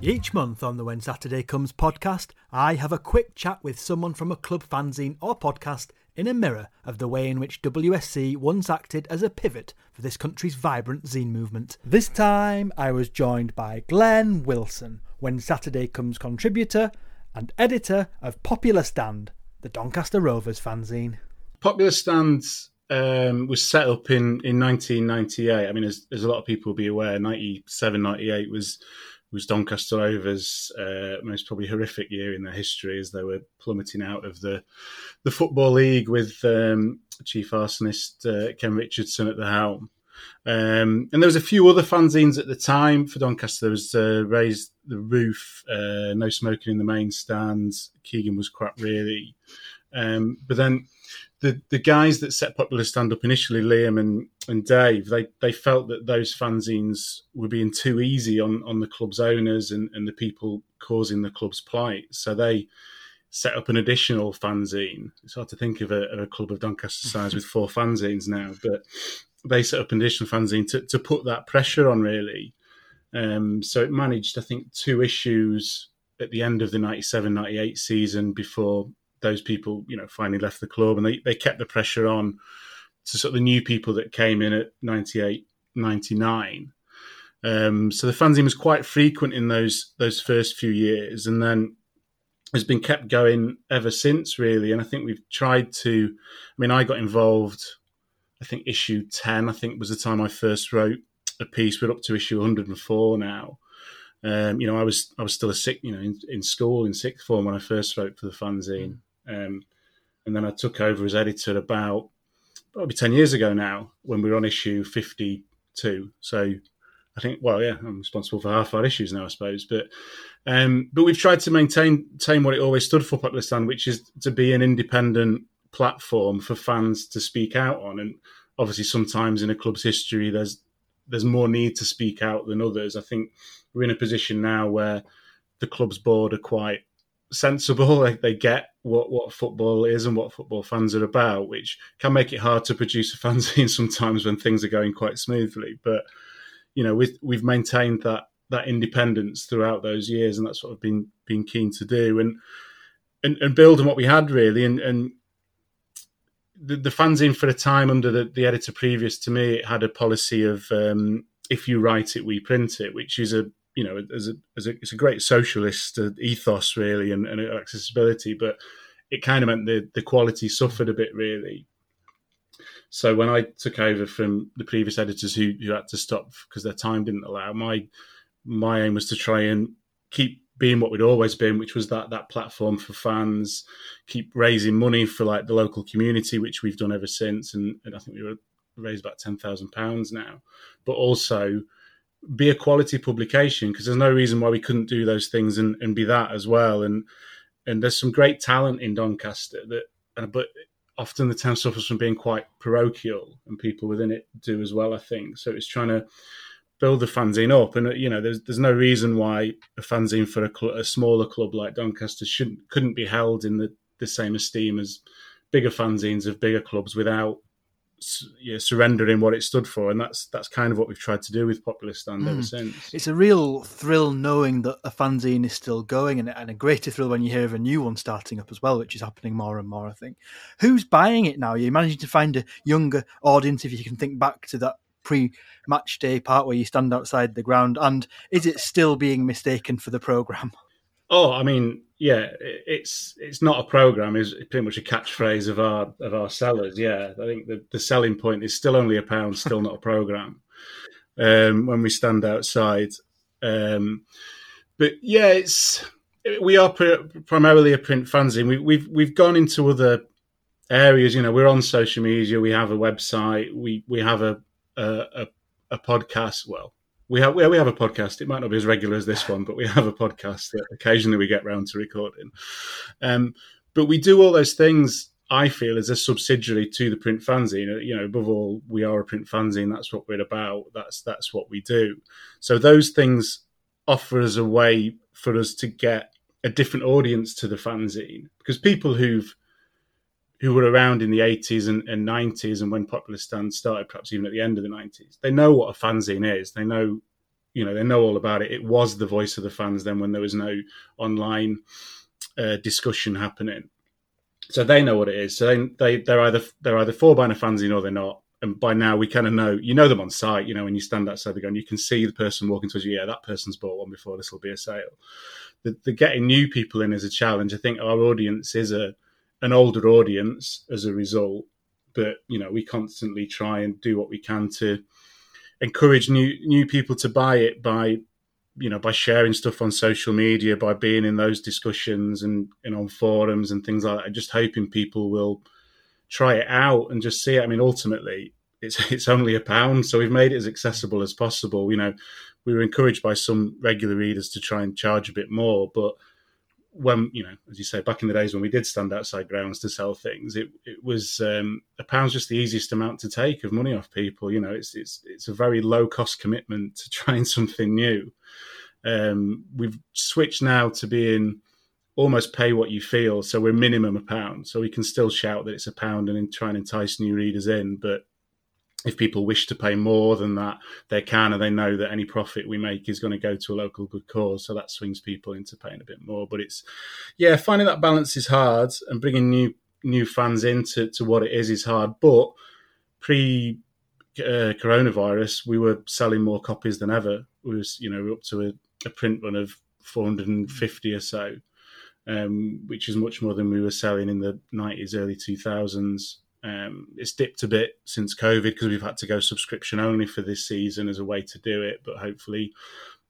Each month on the When Saturday Comes podcast, I have a quick chat with someone from a club fanzine or podcast in a mirror of the way in which WSC once acted as a pivot for this country's vibrant zine movement. This time I was joined by Glenn Wilson, When Saturday Comes contributor and editor of Popular Stand, the Doncaster Rovers fanzine. Popular Stand um, was set up in, in 1998. I mean, as, as a lot of people will be aware, 97, 98 was was Doncaster Rovers' uh, most probably horrific year in their history as they were plummeting out of the the football league with um, chief arsonist uh, Ken Richardson at the helm. Um, and there was a few other fanzines at the time for Doncaster. There was uh, the Roof, uh, No Smoking in the Main Stands, Keegan was crap really. Um, but then the the guys that set Popular Stand up initially, Liam and, and Dave, they they felt that those fanzines were being too easy on on the club's owners and, and the people causing the club's plight. So they set up an additional fanzine. It's hard to think of a, of a club of Doncaster size with four fanzines now, but they set up an additional fanzine to, to put that pressure on really. Um, so it managed, I think, two issues at the end of the 97 98 season before those people, you know, finally left the club, and they, they kept the pressure on to sort of the new people that came in at 98, 99. Um, so the fanzine was quite frequent in those those first few years, and then has been kept going ever since, really. And I think we've tried to. I mean, I got involved. I think issue ten. I think was the time I first wrote a piece. We're up to issue 104 now. Um, you know, I was I was still a sick, you know, in, in, school in sixth form when I first wrote for the fanzine, um, and then I took over as editor about probably 10 years ago now when we were on issue 52. So I think, well, yeah, I'm responsible for half our issues now, I suppose. But um, but we've tried to maintain, maintain what it always stood for, Popular Stand, which is to be an independent platform for fans to speak out on. And obviously, sometimes in a club's history, there's there's more need to speak out than others. I think we're in a position now where the club's board are quite sensible. Like they get what what football is and what football fans are about, which can make it hard to produce a fanzine sometimes when things are going quite smoothly. But you know, we've we've maintained that that independence throughout those years, and that's what I've been been keen to do, and and, and build on what we had really, and and the, the fanzine for a time under the, the editor previous to me it had a policy of um, if you write it, we print it, which is a you know as a, as a it's a great socialist uh, ethos really and, and accessibility, but it kind of meant the the quality suffered a bit really. So when I took over from the previous editors who, who had to stop because their time didn't allow, my my aim was to try and keep being what we'd always been, which was that that platform for fans, keep raising money for like the local community, which we've done ever since, and, and I think we were raised about ten thousand pounds now, but also be a quality publication because there's no reason why we couldn't do those things and, and be that as well. And and there's some great talent in Doncaster that, uh, but often the town suffers from being quite parochial, and people within it do as well. I think so. It's trying to build the fanzine up. And uh, you know, there's there's no reason why a fanzine for a, cl- a smaller club like Doncaster shouldn't couldn't be held in the, the same esteem as bigger fanzines of bigger clubs without you know, surrendering what it stood for, and that's that's kind of what we've tried to do with Popular Stand mm. ever hmm. since. It's a real thrill knowing that a fanzine is still going, and, and, a greater thrill when you hear of a new one starting up as well, which is happening more and more. I think. Who's buying it now? You're managing to find a younger audience if you can think back to that pre-match day part where you stand outside the ground, and is it still being mistaken for the program? Oh, I mean, yeah, it's it's not a program. is pretty much a catchphrase of our of our sellers. Yeah, I think the, the selling point is still only a pound, still not a program. Um, when we stand outside, um, but yeah, it's we are primarily a print fanzine. We, we've we've gone into other areas. You know, we're on social media. We have a website. We we have a a, a, podcast. Well, we have we have a podcast. It might not be as regular as this one, but we have a podcast that occasionally we get round to recording. Um, but we do all those things. I feel as a subsidiary to the print fanzine. You know, above all, we are a print fanzine. That's what we're about. That's that's what we do. So those things offer us a way for us to get a different audience to the fanzine because people who've who were around in the 80s and, and 90s and when Popular Stand started, perhaps even at the end of the 90s, they know what a fanzine is. They know, you know, they know all about it. It was the voice of the fans then when there was no online uh, discussion happening. So they know what it is. So they, they they're either they're either for a fanzine or they're not. And by now we kind of know you know them on site. You know when you stand outside the gun, you can see the person walking towards you. Yeah, that person's bought one before. This will be a sale. The, the getting new people in is a challenge. I think our audience is a an older audience as a result. But you know, we constantly try and do what we can to encourage new new people to buy it by you know by sharing stuff on social media, by being in those discussions and, and on forums and things like that. Just hoping people will try it out and just see it. I mean, ultimately, it's it's only a pound, so we've made it as accessible as possible. You know, we were encouraged by some regular readers to try and charge a bit more, but when you know, as you say, back in the days when we did stand outside grounds to sell things, it it was um, a pound's just the easiest amount to take of money off people. You know, it's it's it's a very low cost commitment to trying something new. Um, we've switched now to being almost pay what you feel, so we're minimum a pound, so we can still shout that it's a pound and try and entice new readers in, but if people wish to pay more than that, they can, and they know that any profit we make is going to go to a local good cause. So that swings people into paying a bit more. But it's, yeah, finding that balance is hard, and bringing new new fans into to what it is is hard. But pre uh, coronavirus, we were selling more copies than ever. We was, you know, up to a, a print run of 450 or so, um, which is much more than we were selling in the 90s, early 2000s. Um, it's dipped a bit since COVID because we've had to go subscription only for this season as a way to do it. But hopefully,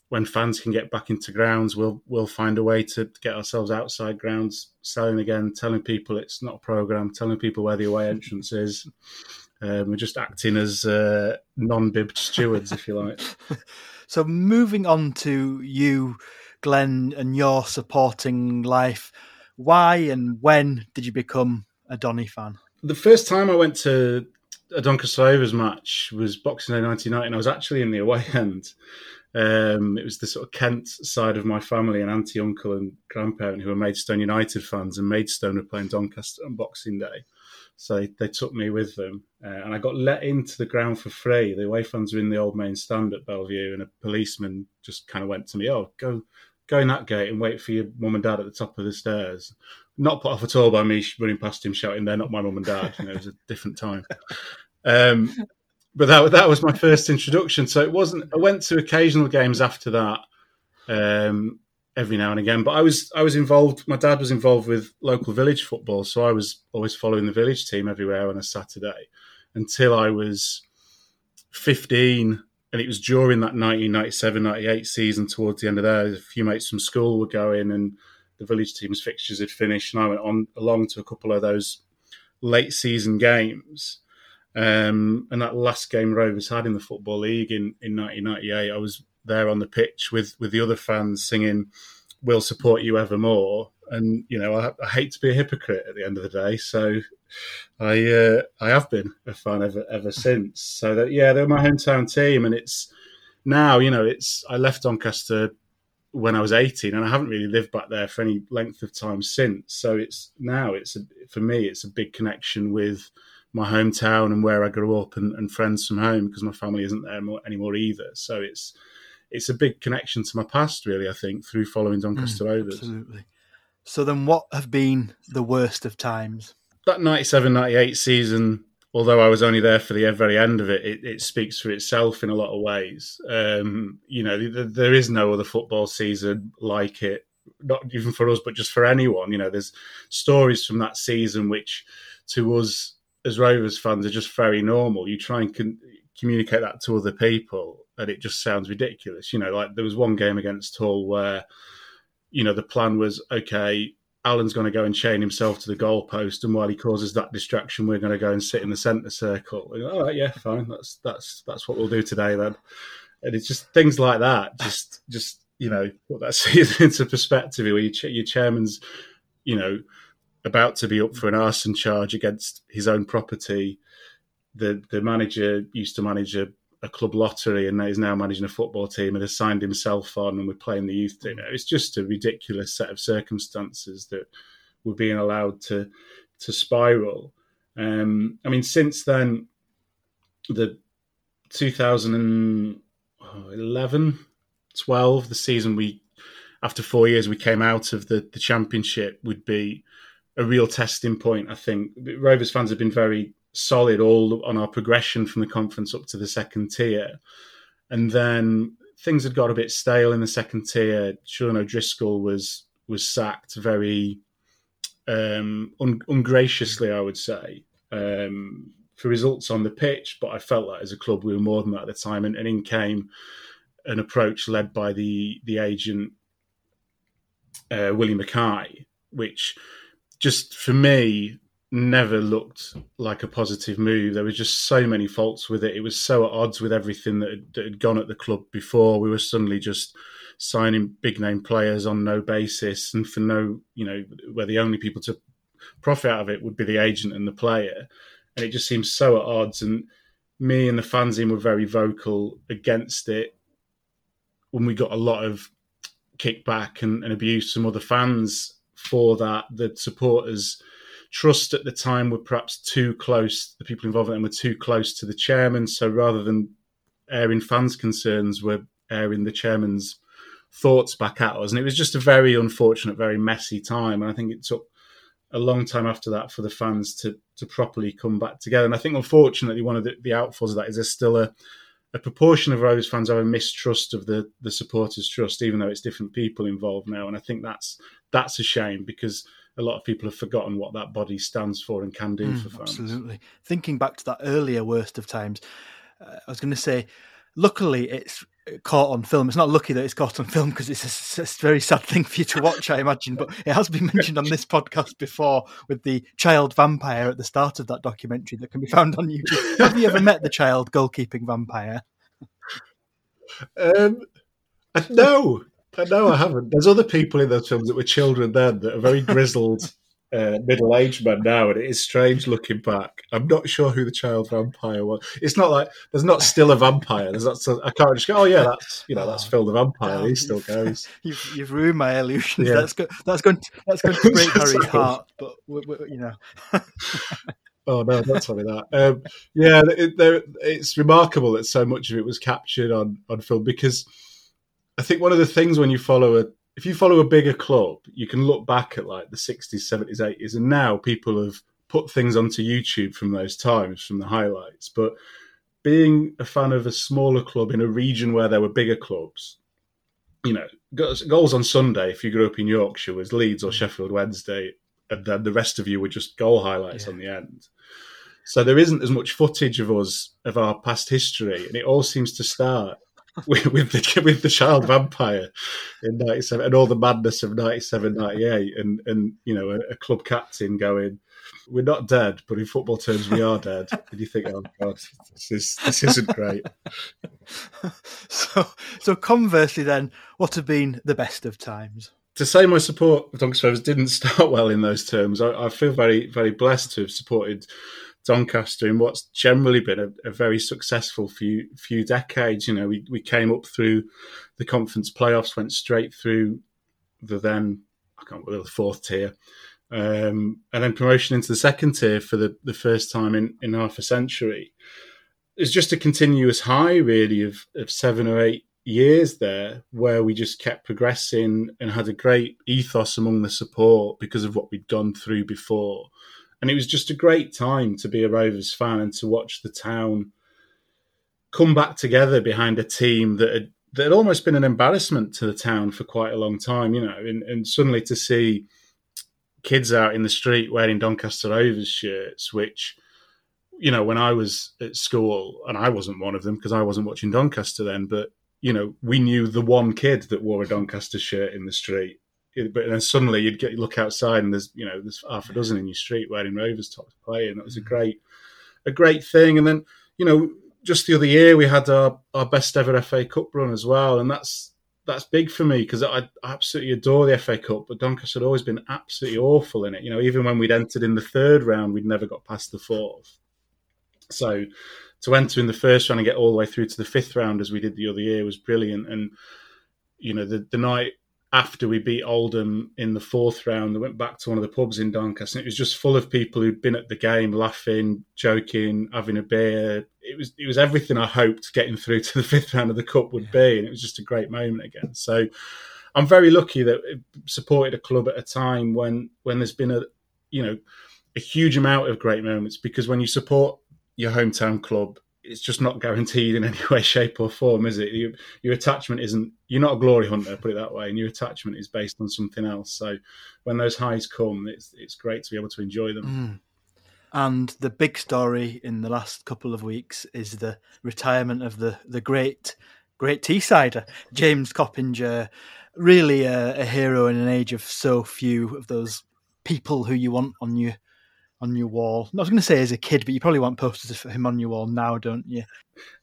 when fans can get back into grounds, we'll we'll find a way to get ourselves outside grounds, selling again, telling people it's not a program, telling people where the away entrance is. Um, we're just acting as uh, non-bibbed stewards, if you like. so, moving on to you, Glenn, and your supporting life. Why and when did you become a Donny fan? The first time I went to a Doncaster match was Boxing Day 1990, and I was actually in the away end. Um, it was the sort of Kent side of my family, and auntie, uncle, and grandparent who were Maidstone United fans, and Maidstone were playing Doncaster on Boxing Day. So they, they took me with them, uh, and I got let into the ground for free. The away fans were in the old main stand at Belle Vue, and a policeman just kind of went to me, "Oh, go go in that gate and wait for your mum and dad at the top of the stairs." Not put off at all by me running past him shouting, "They're not my mum and dad." You know, it was a different time. Um, but that that was my first introduction. So it wasn't. I went to occasional games after that. Um, every now and again. But I was I was involved. My dad was involved with local village football, so I was always following the village team everywhere on a Saturday until I was fifteen. And it was during that 1997-98 season, towards the end of there, a few mates from school were going, and the village team's fixtures had finished, and I went on along to a couple of those late season games. Um, and that last game Rovers had in the Football League in, in 1998, I was there on the pitch with with the other fans singing "We'll support you evermore." And you know, I, I hate to be a hypocrite at the end of the day, so I uh, I have been a fan ever ever since. So that yeah, they're my hometown team, and it's now you know it's I left Doncaster when I was 18 and I haven't really lived back there for any length of time since. So it's now it's a, for me, it's a big connection with my hometown and where I grew up and, and friends from home because my family isn't there anymore either. So it's, it's a big connection to my past, really. I think through following Doncaster mm, Rovers. Absolutely. So then, what have been the worst of times? That 97-98 season. Although I was only there for the very end of it, it, it speaks for itself in a lot of ways. Um, you know, there is no other football season like it, not even for us, but just for anyone. You know, there's stories from that season which, to us as Rovers fans, are just very normal. You try and con- communicate that to other people, and it just sounds ridiculous. You know, like there was one game against Hull where, you know, the plan was okay. Alan's going to go and chain himself to the goalpost, and while he causes that distraction, we're going to go and sit in the centre circle. And, All right, yeah, fine. That's that's that's what we'll do today then. And it's just things like that. Just just you know put that season into perspective. Where your, your chairman's, you know, about to be up for an arson charge against his own property. The the manager used to manage a a club lottery and is now managing a football team and has signed himself on and we're playing the youth team. It's just a ridiculous set of circumstances that we're being allowed to to spiral. Um, I mean, since then, the 2011, 12, the season we, after four years, we came out of the, the championship would be a real testing point. I think Rovers fans have been very solid all on our progression from the conference up to the second tier. And then things had got a bit stale in the second tier. Sean O'Driscoll was was sacked very um, un- ungraciously, I would say, um, for results on the pitch. But I felt that as a club we were more than that at the time. And, and in came an approach led by the the agent uh, Willie McKay, which just for me never looked like a positive move. There was just so many faults with it. It was so at odds with everything that had, that had gone at the club before. We were suddenly just signing big name players on no basis and for no, you know, where the only people to profit out of it would be the agent and the player. And it just seems so at odds. And me and the fanzine were very vocal against it when we got a lot of kickback and, and abuse from other fans for that. The supporters Trust at the time were perhaps too close. The people involved in them were too close to the chairman. So rather than airing fans' concerns, were airing the chairman's thoughts back at us. And it was just a very unfortunate, very messy time. And I think it took a long time after that for the fans to to properly come back together. And I think, unfortunately, one of the, the outfalls of that is there's still a, a proportion of Rose fans have a mistrust of the the supporters' trust, even though it's different people involved now. And I think that's that's a shame because a lot of people have forgotten what that body stands for and can do mm, for fans. Absolutely. Thinking back to that earlier worst of times, uh, I was going to say, luckily it's caught on film. It's not lucky that it's caught on film because it's a, a, very sad thing for you to watch, I imagine. But it has been mentioned on this podcast before with the child vampire at the start of that documentary that can be found on YouTube. Have you ever met the child goalkeeping vampire? Um, no, no, I haven't. There's other people in those films that were children then that are very grizzled uh, middle-aged man now, and it is strange looking back. I'm not sure who the child vampire was. It's not like there's not still a vampire. There's not. I can't just go. Oh yeah, that's you know that's Phil the vampire. he still goes. You've, you've ruined my illusions. Yeah. That's go, that's going to, that's going to break Harry's heart. But we, we, you know. Oh no, don't tell me that. Um, yeah, it, it's remarkable that so much of it was captured on on film because I think one of the things when you follow a if you follow a bigger club, you can look back at like the 60s, 70s, 80s, and now people have put things onto YouTube from those times, from the highlights. But being a fan of a smaller club in a region where there were bigger clubs, you know, goals on Sunday, if you grew up in Yorkshire, was Leeds or Sheffield Wednesday, and then the rest of you were just goal highlights yeah. on the end. So there isn't as much footage of us of our past history, and it all seems to start with, with, the with the child vampire in '97 and all the madness of '97, '98, and and you know a, a, club captain going, "We're not dead, but in football terms, we are dead." and you think, "Oh God, this is this isn't great." so, so conversely, then, what have been the best of times? To say my support of Doncaster Rovers didn't start well in those terms, I, I feel very very blessed to have supported Doncaster in what's generally been a, a, very successful few few decades. You know, we, we came up through the conference playoffs, went straight through the then I can't remember the fourth tier, um, and then promotion into the second tier for the, the first time in, in half a century. It's just a continuous high, really, of, of seven or eight years there where we just kept progressing and had a great ethos among the support because of what we'd gone through before and it was just a great time to be a Rovers fan and to watch the town come back together behind a team that had, that had almost been an embarrassment to the town for quite a long time, you know, and, and suddenly to see kids out in the street wearing Doncaster Rovers shirts, which, you know, when I was at school, and I wasn't one of them because I wasn't watching Doncaster then, but, you know, we knew the one kid that wore a Doncaster shirt in the street but then suddenly you'd get look outside and there's you know there's half a dozen in your street wearing Rovers tops playing. That was a mm. great a great thing. And then you know just the other year we had our, our best ever FA Cup run as well, and that's that's big for me because I, I, absolutely adore the FA Cup, but Doncaster had always been absolutely awful in it. You know, even when we'd entered in the third round, we'd never got past the fourth. So to enter in the first round and get all the way through to the fifth round as we did the other year was brilliant. And you know, the, the night after we beat Oldham in the fourth round, I went back to one of the pubs in Doncaster. And it was just full of people who'd been at the game, laughing, joking, having a beer. It was it was everything I hoped getting through to the fifth round of the cup would be, and it was just a great moment again. So I'm very lucky that it supported a club at a time when when there's been a you know a huge amount of great moments because when you support your hometown club it's just not guaranteed in any way, shape, or form, is it? You, your attachment isn't. You're not a glory hunter, put it that way, and your attachment is based on something else. So when those highs come, it's it's great to be able to enjoy them. Mm. And the big story in the last couple of weeks is the retirement of the the great great Teessider James Coppinger, really a, a hero in an age of so few of those people who you want on your on your wall. I was going to say as a kid, but you probably want posters of him on your wall now, don't you?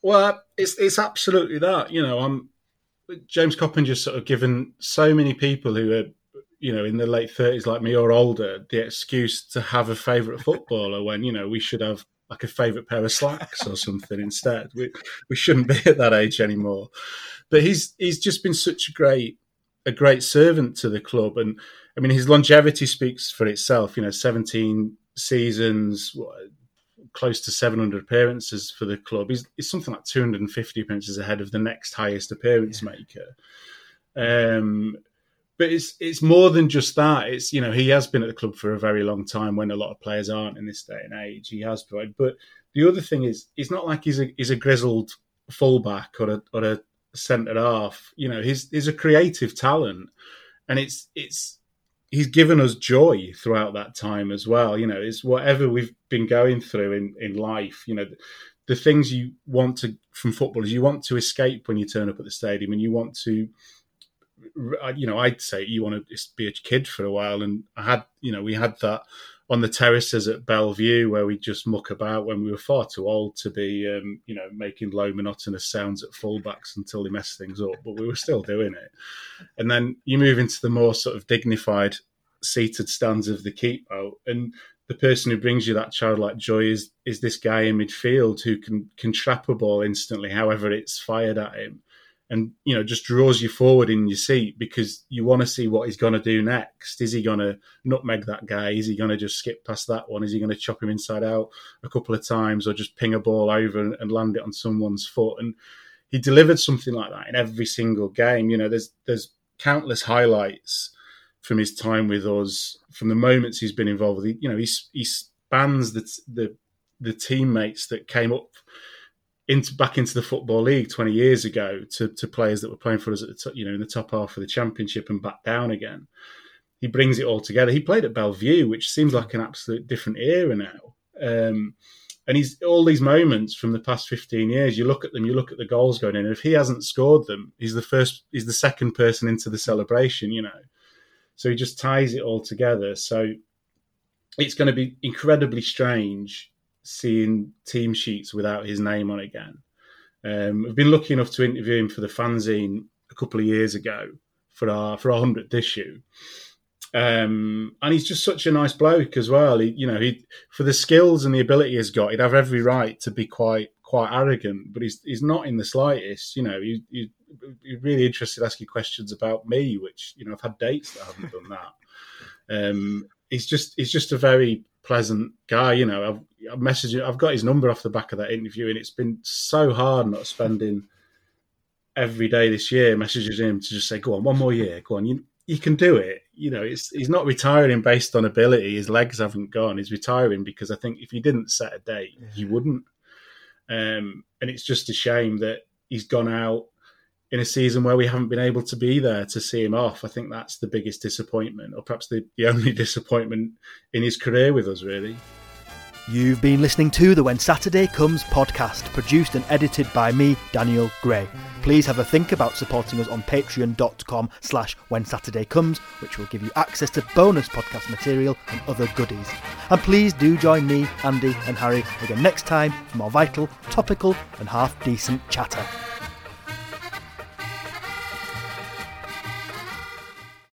Well, it's it's absolutely that. You know, I'm James Coppinger sort of given so many people who are you know in the late thirties like me or older the excuse to have a favourite footballer when you know we should have like a favourite pair of slacks or something instead. We we shouldn't be at that age anymore. But he's he's just been such a great a great servant to the club and I mean his longevity speaks for itself. You know, seventeen seasons, what, close to 700 appearances for the club. He's, he's, something like 250 appearances ahead of the next highest appearance yeah. maker. Um, but it's it's more than just that. It's you know he has been at the club for a very long time when a lot of players aren't in this day and age. He has provided, but the other thing is it's not like he's a he's a grizzled fullback or a or a centre half. You know he's he's a creative talent, and it's it's he's given us joy throughout that time as well. You know, it's whatever we've been going through in, in life, you know, the, the things you want to from football is you want to escape when you turn up at the stadium and you want to you know, I'd say you want to be a kid for a while. And I had, you know, we had that on the terraces at Belle Vue where we just muck about when we were far too old to be, um, you know, making low monotonous sounds at fullbacks until they mess things up. But we were still doing it. And then you move into the more sort of dignified seated stands of the keeper, and the person who brings you that childlike joy is is this guy in midfield who can can trap a ball instantly, however it's fired at him, and you know just draws you forward in your seat because you want to see what he's going to do next. Is he going to nutmeg that guy? Is he going to just skip past that one? Is he going to chop him inside out a couple of times, or just ping a ball over and, and land it on someone's foot? And he delivered something like that in every single game. You know, there's there's countless highlights from his time with us, from the moments he's been involved with. You know, he he spans the the the teammates that came up into back into the football league 20 years ago to, to players that were playing for us at the top, you know in the top half of the championship and back down again. He brings it all together. He played at Belle Vue, which seems like an absolute different era now. Um, and he's all these moments from the past 15 years. You look at them, you look at the goals going in. And if he hasn't scored them, he's the first, he's the second person into the celebration. You know, so he just ties it all together. So it's going to be incredibly strange seeing team sheets without his name on again. Um, I've been lucky enough to interview him for the fanzine a couple of years ago for our for our hundredth issue, um, and he's just such a nice bloke as well. He, you know, he for the skills and the ability he's got, he'd have every right to be quite quite arrogant, but he's he's not in the slightest. You know, he, he, he's really interested to ask you questions about me, which you know I've had dates that haven't done that. Um, he's just he's just a very pleasant guy. You know, I've, I've messaged I've got his number off the back of that interview, and it's been so hard not spending every day this year messaging him to just say, "Go on, one more year, go on, you you can do it." You know, it's he's not retiring based on ability. His legs haven't gone. He's retiring because I think if he didn't set a date, yeah. he wouldn't. Um, and it's just a shame that he's gone out in a season where we haven't been able to be there to see him off. I think that's the biggest disappointment, or perhaps the, the only disappointment in his career with us, really. You've been listening to the When Saturday Comes podcast, produced and edited by me, Daniel Gray. Please have a think about supporting us on patreon.com slash when Saturday comes, which will give you access to bonus podcast material and other goodies. And please do join me, Andy and Harry again next time for more vital, topical and half decent chatter.